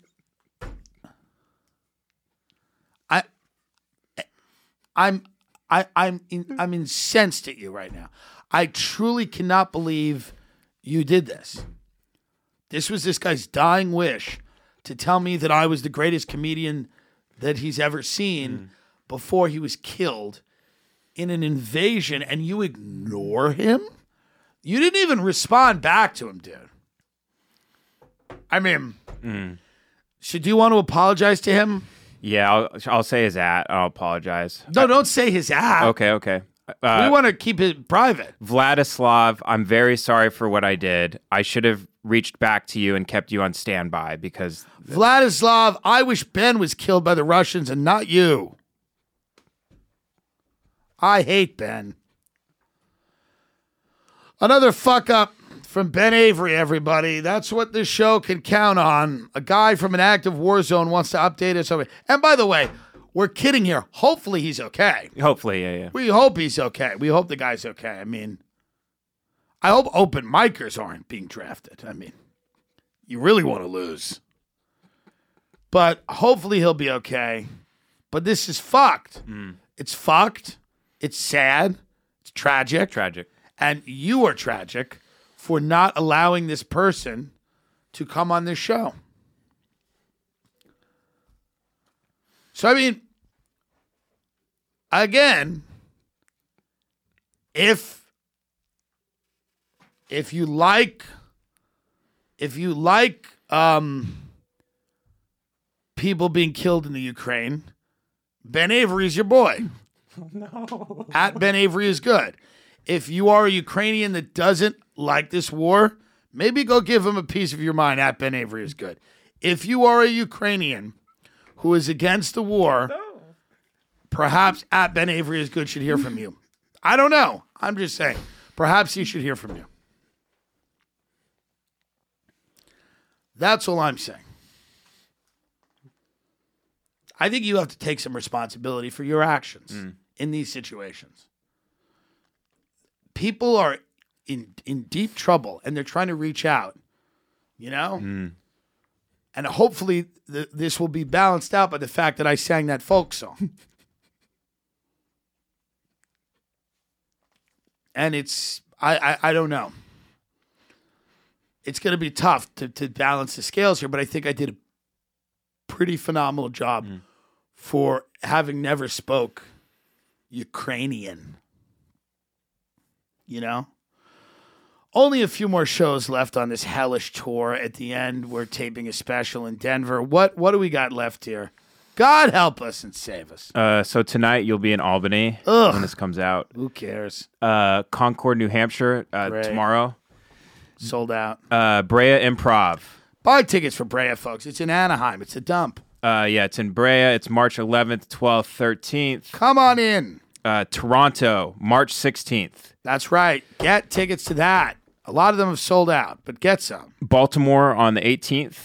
I'm I, I'm in, mm. I'm incensed at you right now. I truly cannot believe you did this. This was this guy's dying wish to tell me that I was the greatest comedian that he's ever seen mm. before he was killed in an invasion, and you ignore him? You didn't even respond back to him, dude. I mean, mm. should you want to apologize to him? Yeah, I'll, I'll say his at. I'll apologize. No, don't say his at. Okay, okay. We Uh, want to keep it private. Vladyslav, I'm very sorry for what I did. I should have reached back to you and kept you on standby because Vladyslav, I wish Ben was killed by the Russians and not you. I hate Ben. Another fuck up from Ben Avery, everybody. That's what this show can count on. A guy from an active war zone wants to update us. over- And by the way, we're kidding here. Hopefully he's okay. hopefully, yeah, yeah. We hope he's okay. We hope the guy's okay. I mean, I hope open micers aren't being drafted. I mean, you really want to lose. But hopefully he'll be okay. But this is fucked. Mm. It's fucked. It's sad. It's tragic. Tragic. And you are tragic for not allowing this person to come on this show. So, I mean, again, if if you like if you like um people being killed in the Ukraine, Ben Avery is your boy. no. At Ben Avery is good. If you are a Ukrainian that doesn't like this war, maybe go give him a piece of your mind. At Ben Avery is good. If you are a Ukrainian who is against the war, perhaps at Ben Avery is good should hear from you. I don't know. I'm just saying. Perhaps he should hear from you. That's all I'm saying. I think you have to take some responsibility for your actions mm. in these situations. People are in in deep trouble and they're trying to reach out, you know? Mm. And hopefully th- this will be balanced out by the fact that I sang that folk song. and it's I, I I don't know. It's going to be tough to to balance the scales here, but I think I did a pretty phenomenal job mm. for having never spoke Ukrainian. You know? Only a few more shows left on this hellish tour. At the end, we're taping a special in Denver. What what do we got left here? God help us and save us. Uh, so tonight you'll be in Albany Ugh. when this comes out. Who cares? Uh, Concord, New Hampshire uh, tomorrow. Sold out. Uh, Brea Improv. Buy tickets for Brea, folks. It's in Anaheim. It's a dump. Uh, yeah, it's in Brea. It's March 11th, 12th, 13th. Come on in. Uh, Toronto, March 16th. That's right. Get tickets to that. A lot of them have sold out, but get some. Baltimore on the 18th.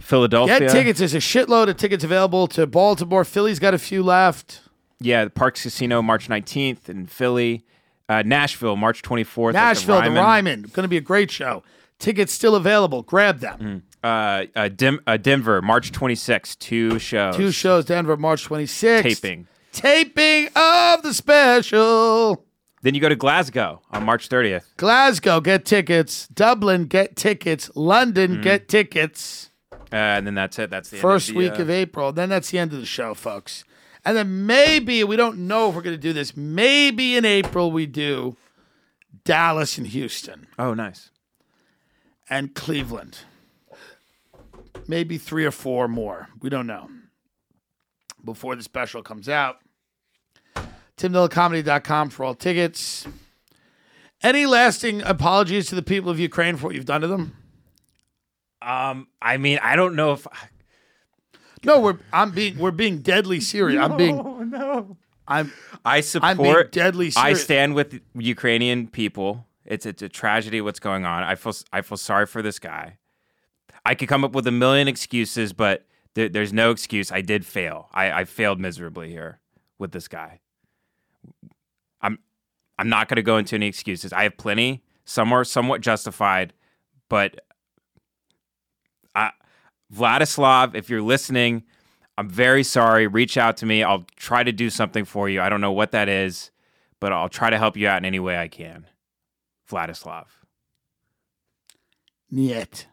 Philadelphia. Get tickets. There's a shitload of tickets available to Baltimore. Philly's got a few left. Yeah, the Parx Casino, March 19th in Philly. Uh, Nashville, March 24th. Nashville, the Ryman. Ryman. Going to be a great show. Tickets still available. Grab them. Uh, uh, Dim- uh, Denver, March 26th. Two shows. Two shows, Denver, March 26th. Taping. Taping of the special. Then you go to Glasgow on March 30th. Glasgow, get tickets. Dublin, get tickets. London, Mm. get tickets. Uh, and then that's it. That's the First end of the, week uh, of April. Then that's the end of the show, folks. And then maybe, we don't know if we're going to do this. Maybe in April we do Dallas and Houston Oh, nice. and Cleveland. Maybe three or four more. We don't know. Before the special comes out. TimDillonComedy.com for all tickets. Any lasting apologies to the people of Ukraine for what you've done to them? Um, I mean, I don't know if No, we're I'm being we're being deadly serious. I'm being no. I'm I being support. deadly serious. I stand with Ukrainian people. It's it's a tragedy what's going on. I feel I feel sorry for this guy. I could come up with a million excuses, but there, there's no excuse. I did fail. I, I failed miserably here with this guy. I'm not going to go into any excuses. I have plenty. Some are somewhat justified, but I, Vladyslav, if you're listening, I'm very sorry. Reach out to me. I'll try to do something for you. I don't know what that is, but I'll try to help you out in any way I can. Vladyslav. Niet.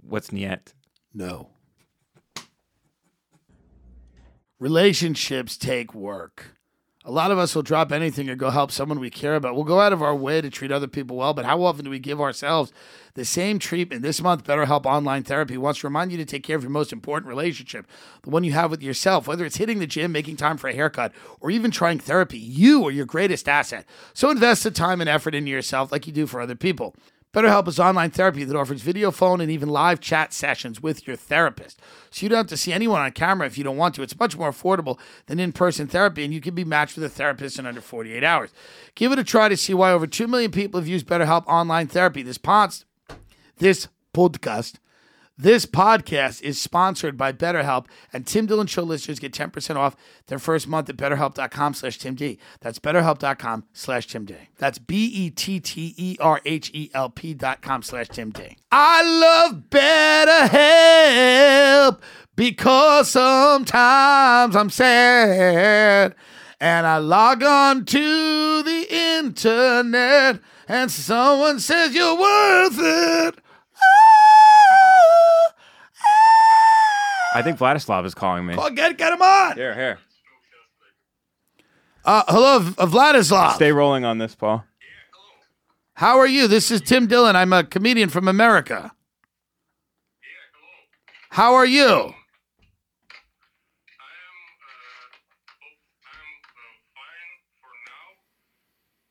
What's Niet? No. Relationships take work. A lot of us will drop anything or go help someone we care about. We'll go out of our way to treat other people well, but how often do we give ourselves the same treatment? This month, BetterHelp Online Therapy wants to remind you to take care of your most important relationship, the one you have with yourself. Whether it's hitting the gym, making time for a haircut, or even trying therapy, you are your greatest asset. So invest the time and effort into yourself like you do for other people. BetterHelp is online therapy that offers video, phone, and even live chat sessions with your therapist. So you don't have to see anyone on camera if you don't want to. It's much more affordable than in person therapy, and you can be matched with a therapist in under 48 hours. Give it a try to see why over 2 million people have used BetterHelp online therapy. This, pod- this podcast this podcast is sponsored by BetterHelp, and Tim Dillon Show listeners get 10% off their first month at betterhelp.com slash timd. That's betterhelp.com slash timd. That's B-E-T-T-E-R-H-E-L-P dot com slash timd. I love BetterHelp because sometimes I'm sad and I log on to the internet and someone says you're worth it. I think Vladyslav is calling me. Oh, get, get him on. Here, here. Uh, hello, V- Vladyslav. Stay rolling on this, Paul. Yeah, hello. How are you? This is Tim Dillon. I'm a comedian from America. Yeah, hello. How are you? I am uh I'm uh fine for now.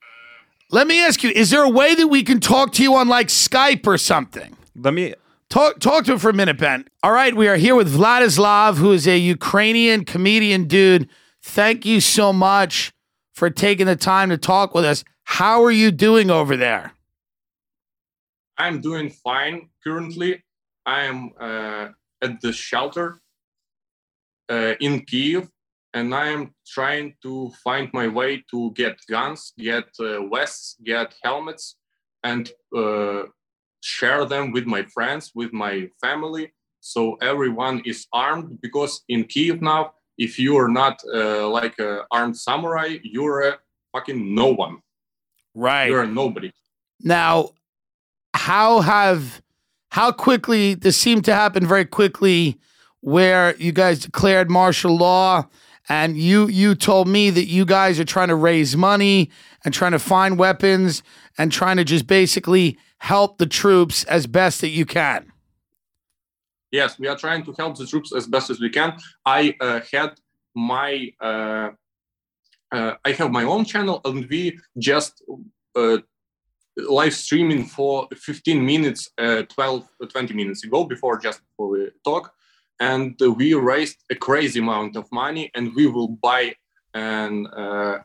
Um Let me ask you, is there a way that we can talk to you on like Skype or something? Let me. Talk talk to him for a minute, Ben. All right, we are here with Vladyslav, who is a Ukrainian comedian dude. Thank you so much for taking the time to talk with us. How are you doing over there? I'm doing fine currently. I am uh, at the shelter uh, in Kiev, and I am trying to find my way to get guns, get uh, vests, get helmets, and uh, share them with my friends, with my family. So everyone is armed because in Kiev now, if you are not uh, like an armed samurai, you're a fucking no one. Right. You're a nobody. Now, how have how quickly this seemed to happen very quickly where you guys declared martial law and you you told me that you guys are trying to raise money and trying to find weapons and trying to just basically help the troops as best that you can. Yes, we are trying to help the troops as best as we can. I uh, had my uh, uh, I have my own channel, and we just uh, live streaming for 15 minutes, uh, 12, 20 minutes ago before just before we talk, and we raised a crazy amount of money, and we will buy an uh,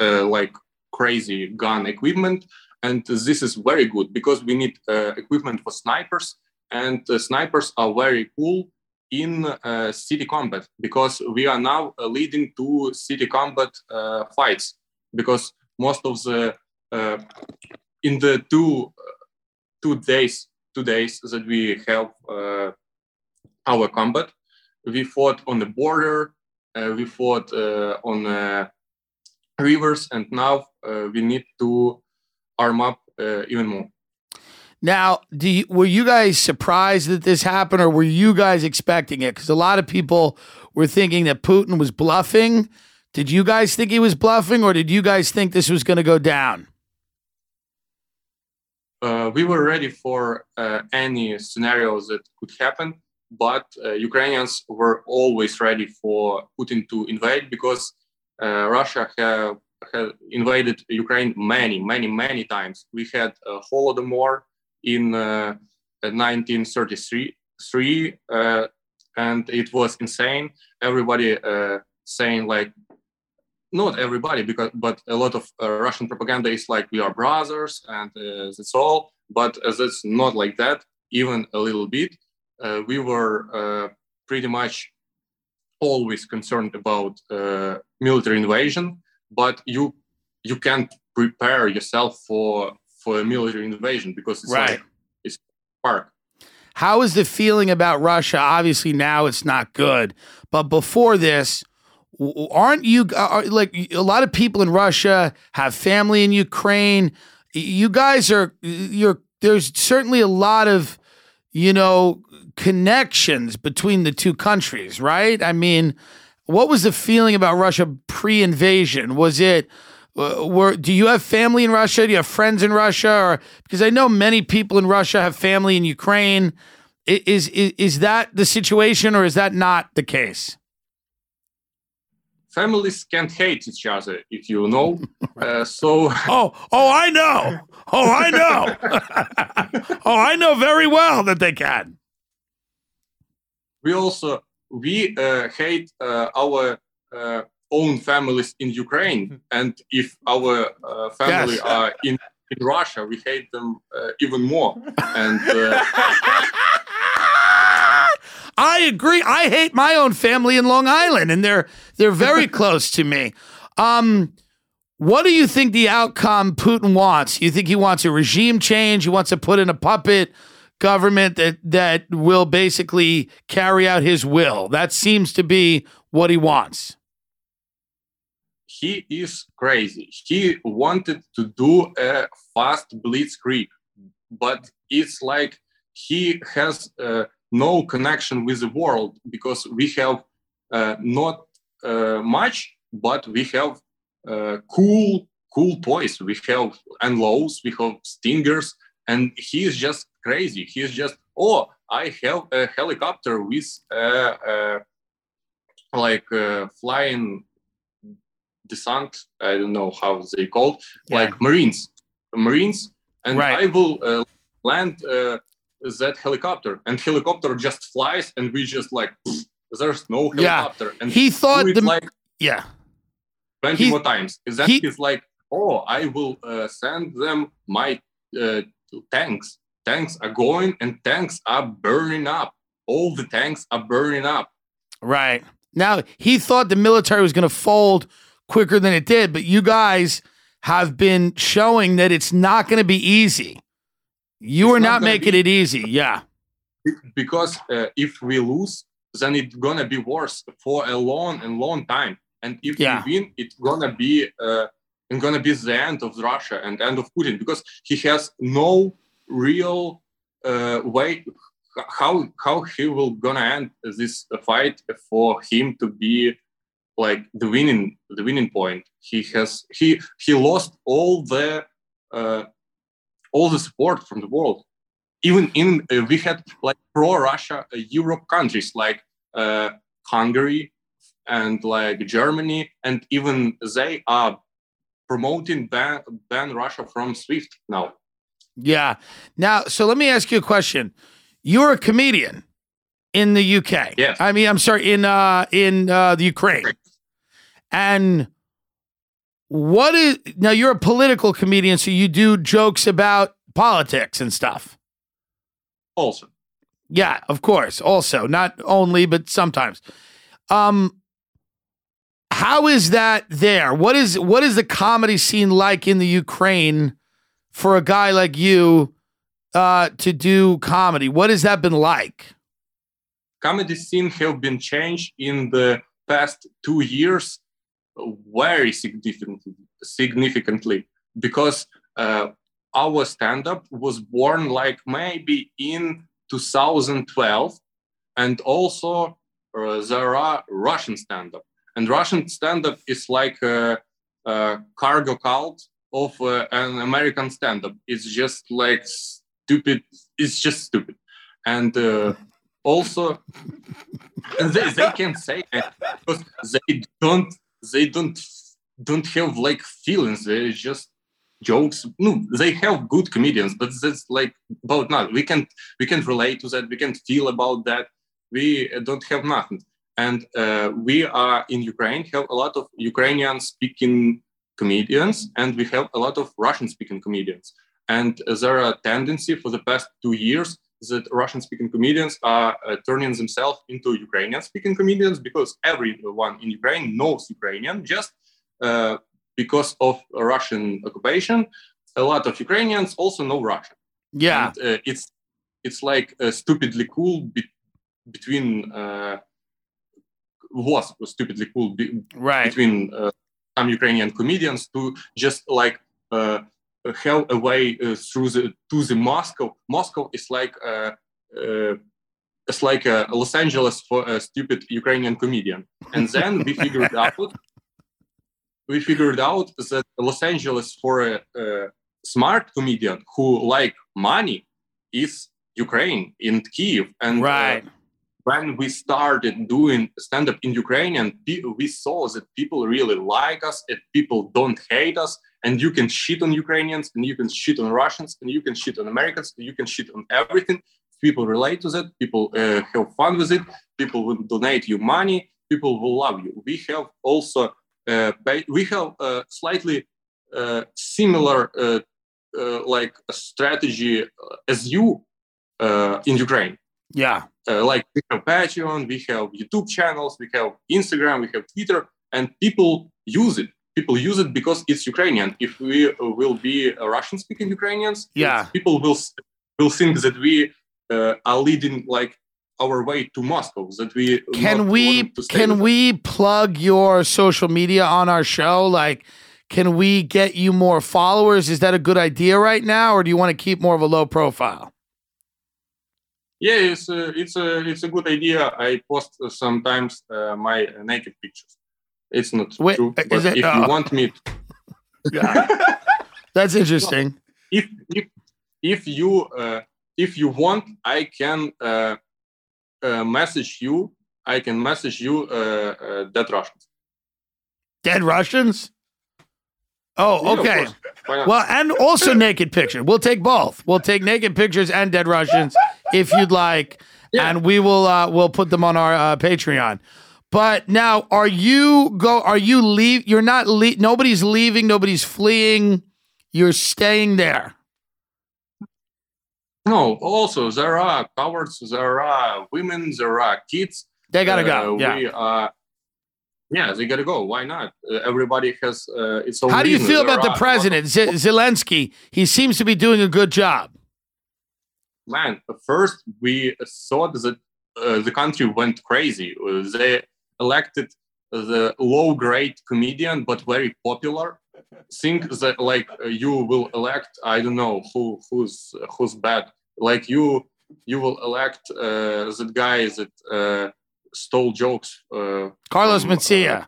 uh, like crazy gun equipment, and this is very good because we need uh, equipment for snipers and uh, snipers are very cool in uh, city combat because we are now uh, leading to city combat uh, fights because most of the uh, in the two two days two days that we have uh, our combat we fought on the border we fought on rivers and now we need to arm up even more Now, do you, were you guys surprised that this happened, or were you guys expecting it? Because a lot of people were thinking that Putin was bluffing. Did you guys think he was bluffing, or did you guys think this was going to go down? Uh, we were ready for uh, any scenarios that could happen, but uh, Ukrainians were always ready for Putin to invade because uh, Russia have, have invaded Ukraine many, many, many times. We had uh, Holodomor in 1933, uh, and it was insane. Everybody saying like not everybody because but a lot of uh, russian propaganda is like we are brothers and uh, that's all but uh, that's not like that even a little bit we were pretty much always concerned about military invasion but you you can't prepare yourself for for a military invasion because it's Right. like it's park How is the feeling about Russia? Obviously, now it's not good, but before this, aren't you uh, are, like a lot of people in Russia have family in Ukraine? you guys are you're there's certainly a lot of you know connections between the two countries, right? I mean, what was the feeling about Russia pre-invasion? Was it uh, were do you have family in Russia? Do you have friends in Russia? Or because I know many people in Russia have family in Ukraine. Is is is that the situation, or is that not the case? Families can't hate each other, if you know. Uh, so. Oh, oh, I know. Oh, I know. oh, I know very well that they can. We also we uh, hate uh, our uh, own families in Ukraine, and if our uh, family yes. are in in Russia, we hate them uh, even more. And uh, I agree. I hate my own family in Long Island, and they're they're very close to me. Um, what do you think the outcome Putin wants? You think he wants a regime change? He wants to put in a puppet government that that will basically carry out his will. That seems to be what he wants. He is crazy. He wanted to do a fast blitzkrieg, but it's like he has uh, no connection with the world because we have uh, not uh, much, but we have uh, cool, cool toys. We have NLAWs, we have stingers, and he is just crazy. He is just, oh, I have a helicopter with uh, uh, like uh, flying descent. I don't know how they called, yeah. like Marines, Marines, and right. I will land that helicopter and helicopter just flies and we just like there's no helicopter yeah. and he thought the like yeah 20 he, more times is that he, he's like oh i will uh, send them my uh, tanks tanks are going and tanks are burning up all the tanks are burning up right now he thought the military was going to fold quicker than it did but you guys have been showing that it's not going to be easy you it's are not, not making be, it easy. Yeah. Because uh, if we lose, then it's gonna be worse for a long and long time. And if yeah. we win, it's gonna be uh, it's gonna be the end of Russia and end of Putin because he has no real uh, way how how he will gonna end this fight for him to be like the winning the winning point. He has he he lost all the uh, all the support from the world. Even in uh, we had like pro-Russia uh, Europe countries like uh, Hungary and like Germany, and even they are promoting ban, ban Russia from SWIFT now. Yeah. Now, so let me ask you a question. You're a comedian in the UK. Yes. I mean, I'm sorry, in uh in uh the Ukraine. And what is now? You're a political comedian, so you do jokes about politics and stuff. Also, yeah, of course. Also, not only, but sometimes. Um, how is that there? What is what is the comedy scene like in the Ukraine for a guy like you uh, to do comedy? What has that been like? Comedy scene have been changed in the past two years very significantly, significantly because uh, our stand-up was born like maybe in 2012 and also uh, there are russian stand-up and russian stand-up is like a, a cargo cult of uh, an american stand-up it's just like stupid it's just stupid and uh, also they, they can say it because they don't they don't don't have like feelings. They're just jokes. No, they have good comedians, but that's like about not. We can we can relate to that. We can feel about that. We don't have nothing. And uh, we are in Ukraine have a lot of Ukrainian speaking comedians, and we have a lot of Russian speaking comedians. And uh, there are a tendency for the past two years that Russian speaking comedians are uh, turning themselves into Ukrainian speaking comedians because everyone in Ukraine knows Ukrainian just uh, because of Russian occupation. A lot of Ukrainians also know Russian. Yeah. And, uh, it's it's like uh, stupidly cool be- between uh, was stupidly cool be- right. between uh, some Ukrainian comedians to just like have a way uh, through the to the Moscow. Moscow is like uh, uh, it's like uh, Los Angeles for a stupid Ukrainian comedian. And then we figured out we figured out that Los Angeles for a, a smart comedian who like money is Ukraine in Kiev. And uh, Right. When we started doing stand up in Ukrainian, we saw that people really like us and people don't hate us. And you can shit on Ukrainians and you can shit on Russians and you can shit on Americans and you can shit on everything. People relate to that. People uh, have fun with it. People will donate you money. People will love you. We have also uh, we have uh, slightly uh, similar uh, uh, like strategy as you in Ukraine Yeah. uh, like we have Patreon, we have YouTube channels, we have Instagram, we have Twitter, and people use it. People use it because it's Ukrainian. If we uh, will be uh, Russian-speaking Ukrainians, Yeah. people will will think that we uh, are leading like our way to Moscow. That we Can we want to stay can we plug your social media on our show? Like, can we get you more followers? Is that a good idea right now, or do you want to keep more of a low profile? Yeah, it's a, it's a it's a good idea. I post uh, sometimes uh, my naked pictures. It's not Wait, true, is but it- if uh, you want me Yeah. That's interesting. if if if you uh, if you want, I can uh, uh, message you. I can message you uh, uh, dead Russians. Dead Russians? Oh, okay. Well, and also naked picture. We'll take both. We'll take naked pictures and dead Russians if you'd like, Yeah. and we will uh, we'll put them on our uh, Patreon. But now, are you go? Are you leave? You're not le- Nobody's leaving. Nobody's fleeing. You're staying there. no, also there are cowards, there are women, there are kids. They gotta Uh, go. Yeah. We are. Yeah, they gotta go. Why not? Uh, everybody has uh, its own. How do you feel about the president, Z- Zelensky? He seems to be doing a good job. man, first we thought that uh, the country went crazy. They elected the low-grade comedian, but very popular. Think that like uh, you will elect, I don't know who who's who's bad. Like you, you will elect uh, that guy that uh, stole jokes. Uh, Carlos from, uh, Mencia.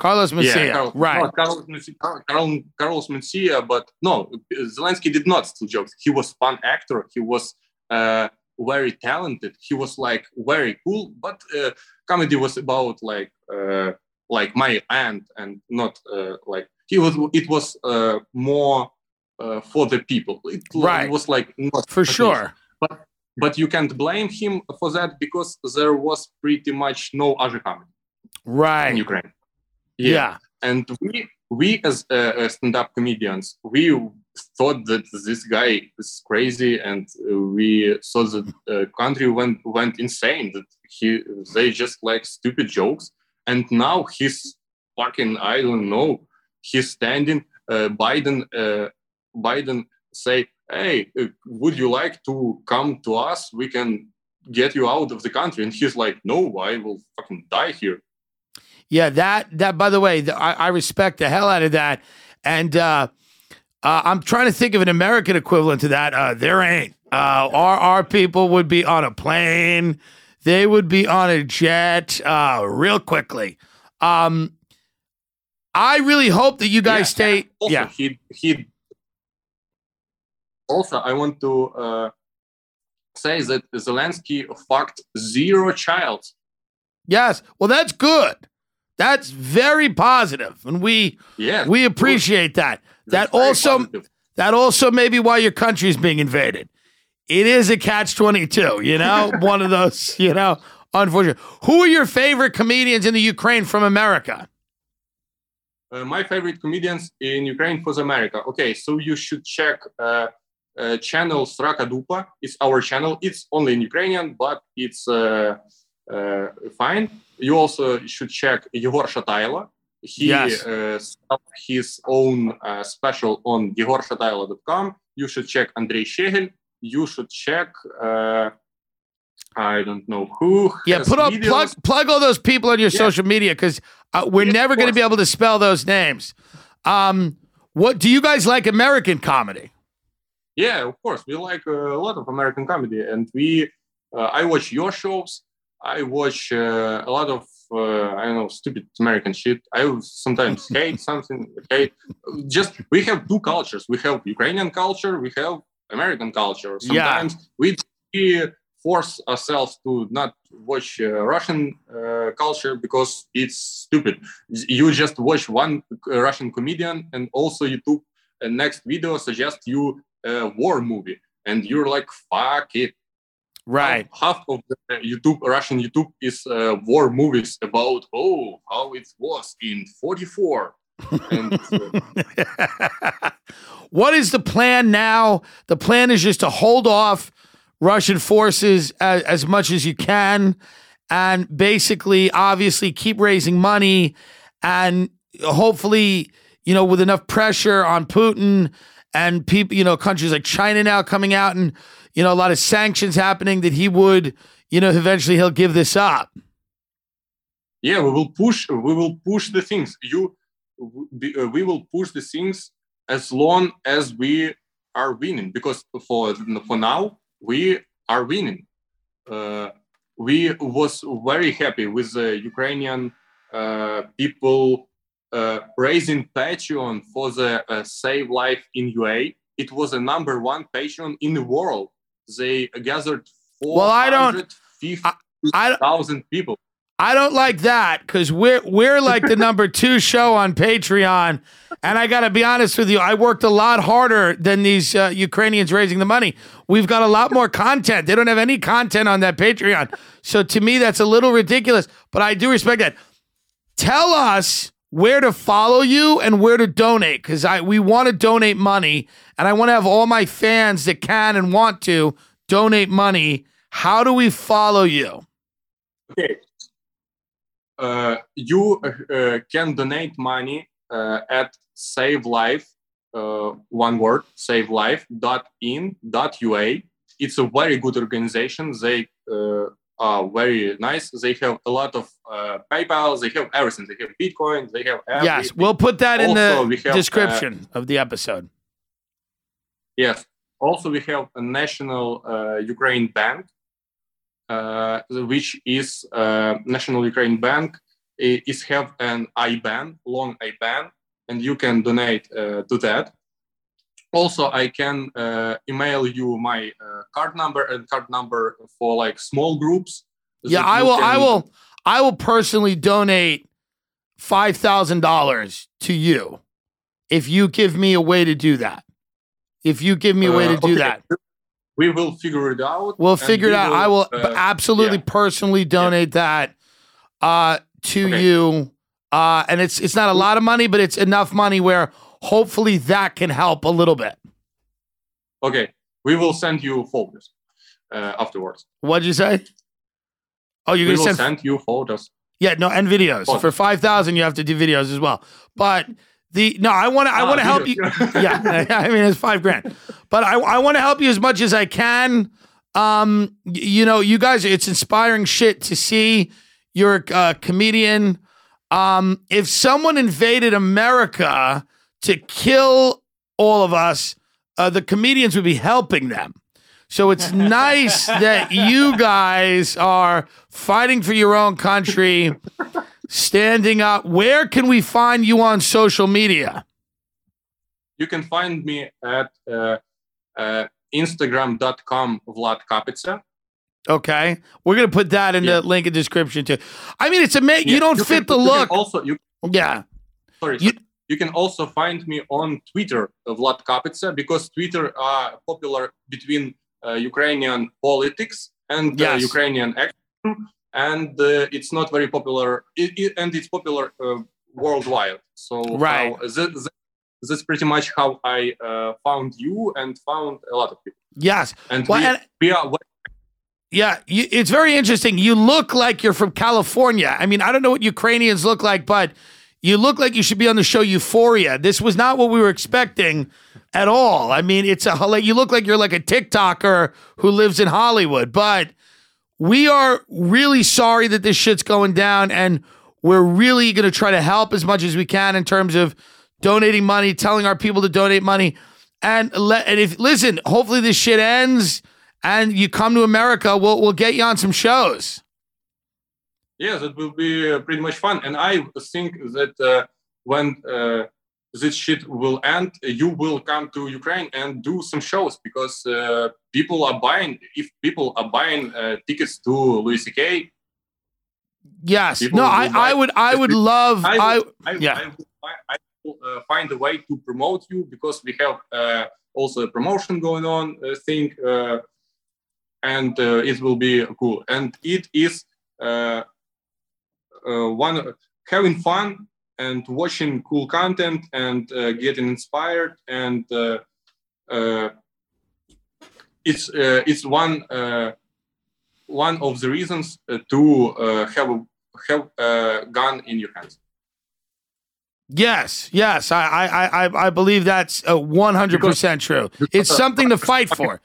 Carlos Mencia. Carl- right. no, Carlos, Mencia, Carl, Carlos Mencia, but no, Zelensky did not steal jokes. He was fun actor. He was uh, very talented. He was like very cool. But uh, comedy was about like uh, like my aunt and not uh, like he was. It was uh, more uh, for the people. It, Right. was like not For sure. But but you can't blame him for that because there was pretty much no other comedy in Right. Ukraine Yeah. and we we as uh, uh, stand-up comedians we thought that this guy is crazy and uh, we saw that the country went went insane that he they just like stupid jokes and now he's fucking i don't know he's standing uh, biden uh, biden say hey uh, would you like to come to us we can get you out of the country and he's like no i will fucking die here Yeah, that that by the way, the, I, I respect the hell out of that, and uh, uh, I'm trying to think of an American equivalent to that. Uh, there ain't. Uh, our our people would be on a plane. They would be on a jet uh, real quickly. Um, I really hope that you guys Yeah, stay. Also, yeah, he he. Also, I want to uh, say that Zelensky fucked zero child. yes. Well, that's good. That's very positive, and we Yeah, we appreciate that. That That's very also positive. That also may be why your country is being invaded. It is a catch 22, you know? One of those, you know, unfortunate. Who are your favorite comedians in the Ukraine from America? Uh, my favorite comedians in Ukraine for America. Okay, so you should check uh, uh, channel Sraka Dupa. It's our channel. It's only in Ukrainian, but it's uh, uh, fine. You also should check Yegor Shatailo. He Yes. uh, started his own uh, special on yegorshataylo.com. You should check Andrei Shegel. You should check. Uh, I don't know who. Yeah, put up videos. plug plug all those people on your Yeah. social media because uh, we're Yeah, never going to be able to spell those names. Um, What do you guys like American comedy? Yeah, of course. We like uh, a lot of American comedy, and we. Uh, I watch your shows. I watch uh, a lot of uh, I don't know stupid American shit. I sometimes hate something. Hate. Just we have two cultures. We have Ukrainian culture. We have American culture. Sometimes yeah. we force ourselves to not watch uh, Russian uh, culture because it's stupid. You just watch one Russian comedian, and also YouTube uh, next video suggests you a war movie, and you're like, "Fuck it." Right. Half, half of the YouTube, Russian YouTube, is uh, war movies about oh how it was in '44. and, uh, what is the plan now? The plan is just to hold off Russian forces as, as much as you can and basically, obviously, keep raising money and hopefully, you know, with enough pressure on Putin and people, you know, countries like China now coming out and, you know, a lot of sanctions happening that he would, you know, eventually he'll give this up. Yeah, we will push. We will push the things. You, we will push the things as long as we are winning. Because for for now, we are winning. Uh, we was very happy with the Ukrainian uh, people raising Patreon for the uh, Save Life in UA. It was a number one Patreon in the world. They gathered well, I don't, thousand people. I don't like that because we're we're like the number two show on Patreon, and I got to be honest with you, I worked a lot harder than these uh, Ukrainians raising the money. We've got a lot more content. They don't have any content on that Patreon, so to me that's a little ridiculous. But I do respect that. Tell us where to follow you and where to donate because I we want to donate money, and I want to have all my fans that can and want to donate money. How do we follow you? Okay uh, you uh, can donate money uh, at Save Life, one word, save life dot in dot ua It's a very good organization. They are very nice. They have a lot of uh, PayPal. They have everything. They have Bitcoin. They have everything. Yes, we'll put that in also, the have, description uh, of the episode. Yes. Also, we have a national uh, Ukraine bank uh, which is uh, National Ukraine Bank, is have an IBAN, long IBAN, and you can donate uh, to that. Also, I can email you my card number and card number for like small groups. Yeah, I will. Can... I will. I will personally donate five thousand dollars to you if you give me a way to do that. If you give me a way to do okay. that we will figure it out. We'll figure it out. Will, I will uh, absolutely yeah. personally donate yeah. that uh, to okay. you. Uh, and it's it's not a lot of money, but it's enough money where hopefully that can help a little bit. Okay, we will send you photos uh, afterwards. What did you say? Oh, you're we gonna send, send you photos. Yeah, no, and videos. Photos. For five thousand, you have to do videos as well. But the no, I want to. I want to help you. yeah, I mean it's five grand, but I I want to help you as much as I can. Um, you know, you guys, it's inspiring shit to see. You're a uh, comedian. Um, if someone invaded America to kill all of us, uh, the comedians would be helping them. So it's nice that you guys are fighting for your own country standing up. Where can we find you on social media? You can find me at uh, uh, instagram.com Vlad Kapytsia. Okay, we're gonna put that in yeah. the link in description too. I mean, it's amazing. Yeah. You don't you fit can, the look. also, you yeah. Sorry, you, you can also find me on Twitter, Vlad Kapytsia, because Twitter are popular between uh, Ukrainian politics and uh, yes. Ukrainian action and uh, it's not very popular it, it, and it's popular uh, worldwide so right how, that's pretty much how i uh, found you and found a lot of people yes and, well, we, and we are yeah, you, it's very interesting. You look like you're from California. I mean, I don't know what Ukrainians look like, but you look like you should be on the show Euphoria. This was not what we were expecting at all. I mean, it's a you look like you're like a TikToker who lives in Hollywood, but we are really sorry that this shit's going down and we're really going to try to help as much as we can in terms of donating money, telling our people to donate money. And let and if listen, hopefully this shit ends and you come to America, we'll we'll get you on some shows. Yes, it will be uh, pretty much fun. And I think that uh, when uh, this shit will end, you will come to Ukraine and do some shows because uh, people are buying. If people are buying uh, tickets to Louis C.K., Yes. No, I, I would I would love I I, I, yeah. I will, I will uh, find a way to promote you because we have uh, also a promotion going on thing, uh, and uh, it will be cool. And it is one having fun and watching cool content and uh, getting inspired and uh, uh, it's uh, it's one uh, one of the reasons uh, to uh, have a have a gun in your hands. Yes, yes. I I I I believe that's uh, one hundred percent true. It's something to fight for.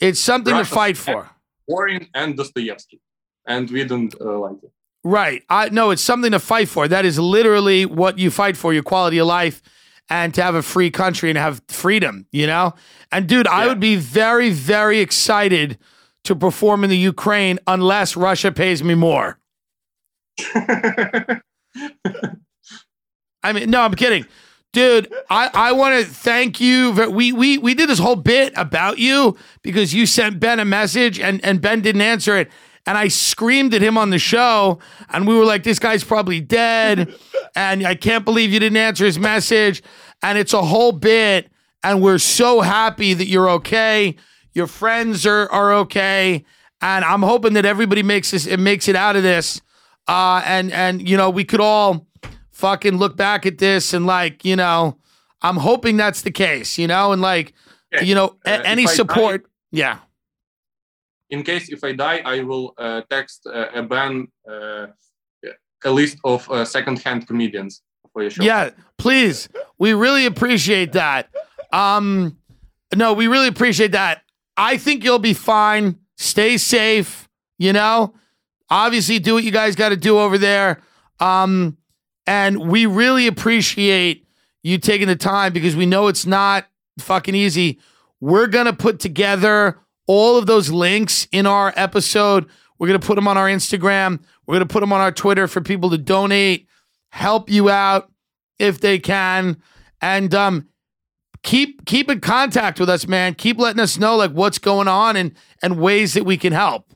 It's something to fight for. Warren and Dostoevsky, and we don't uh, like it. Right. I no, it's something to fight for. That is literally what you fight for, your quality of life and to have a free country and have freedom, you know? And dude, I would be very very excited to perform in the Ukraine unless Russia pays me more. I mean, no, I'm kidding. Dude, I, I want to thank you. We, we we did this whole bit about you because you sent Ben a message and, and Ben didn't answer it. And I screamed at him on the show, and we were like, this guy's probably dead. And I can't believe you didn't answer his message. And it's a whole bit. And we're so happy that you're okay. Your friends are, are okay. And I'm hoping that everybody makes this it makes it out of this. Uh, and and you know, we could all fucking look back at this and like, you know, I'm hoping that's the case, you know, and like, Yeah. you know, Uh, any I support. yeah. In case if I die, I will uh, text uh, a Ben uh, a list of uh, second-hand comedians for your show. Yeah, please. We really appreciate that. Um no, we really appreciate that. I think you'll be fine. Stay safe, you know? Obviously do what you guys got to do over there. Um and we really appreciate you taking the time because we know it's not fucking easy. We're to put together all of those links in our episode. We're going to put them on our Instagram. We're going to put them on our Twitter for people to donate, help you out if they can. And um, keep keep in contact with us, man. Keep letting us know like what's going on and and ways that we can help.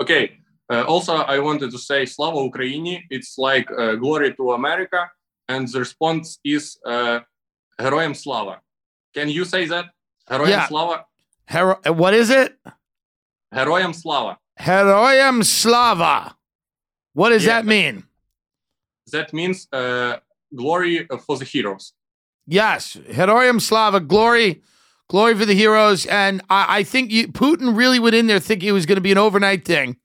Okay. Uh, also, I wanted to say Slava Ukraini. It's like uh, glory to America, and the response is uh, Heroem Slava. Can you say that? "Heroim yeah. Slava. Hero- what is it? Heroyam Slava. Heroyam Slava. What does Yeah. that mean? That means uh, glory for the heroes. Yes, Heroyam Slava, glory, glory for the heroes. And I, I think you, Putin really went in there thinking it was going to be an overnight thing.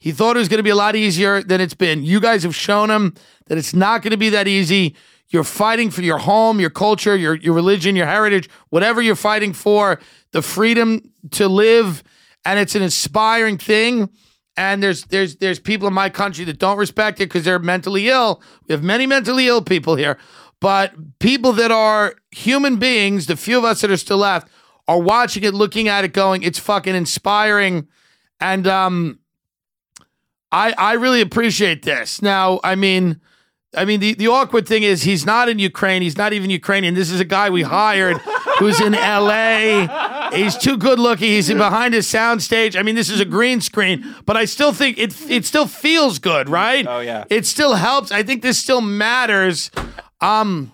He thought it was going to be a lot easier than it's been. You guys have shown him that it's not going to be that easy. You're fighting for your home, your culture, your your religion, your heritage, whatever you're fighting for, the freedom to live, and it's an inspiring thing. And there's there's there's people in my country that don't respect it because they're mentally ill. We have many mentally ill people here, but people that are human beings, the few of us that are still left, are watching it, looking at it, going, "It's fucking inspiring," and um, I I really appreciate this. Now, I mean, I mean the the awkward thing is he's not in Ukraine. He's not even Ukrainian. This is a guy we hired who's in L.A. He's too good looking. He's behind his soundstage. I mean, this is a green screen, but I still think it it still feels good, right? Oh, yeah. It still helps. I think this still matters. Um,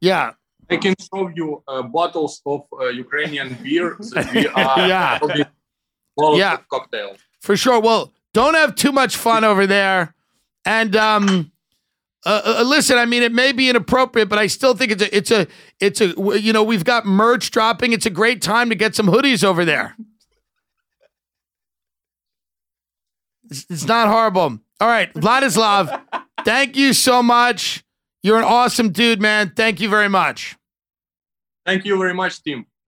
yeah. I can show you uh, bottles of uh, Ukrainian beer that we are Yeah. probably Yeah. of cocktail. For sure. Well, don't have too much fun over there. And um uh, uh, listen, I mean, it may be inappropriate, but I still think it's a, it's a, it's a, you know, we've got merch dropping. It's a great time to get some hoodies over there. It's, it's not horrible. All right, Vladyslav, thank you so much. You're an awesome dude, man. Thank you very much. Thank you very much, Tim.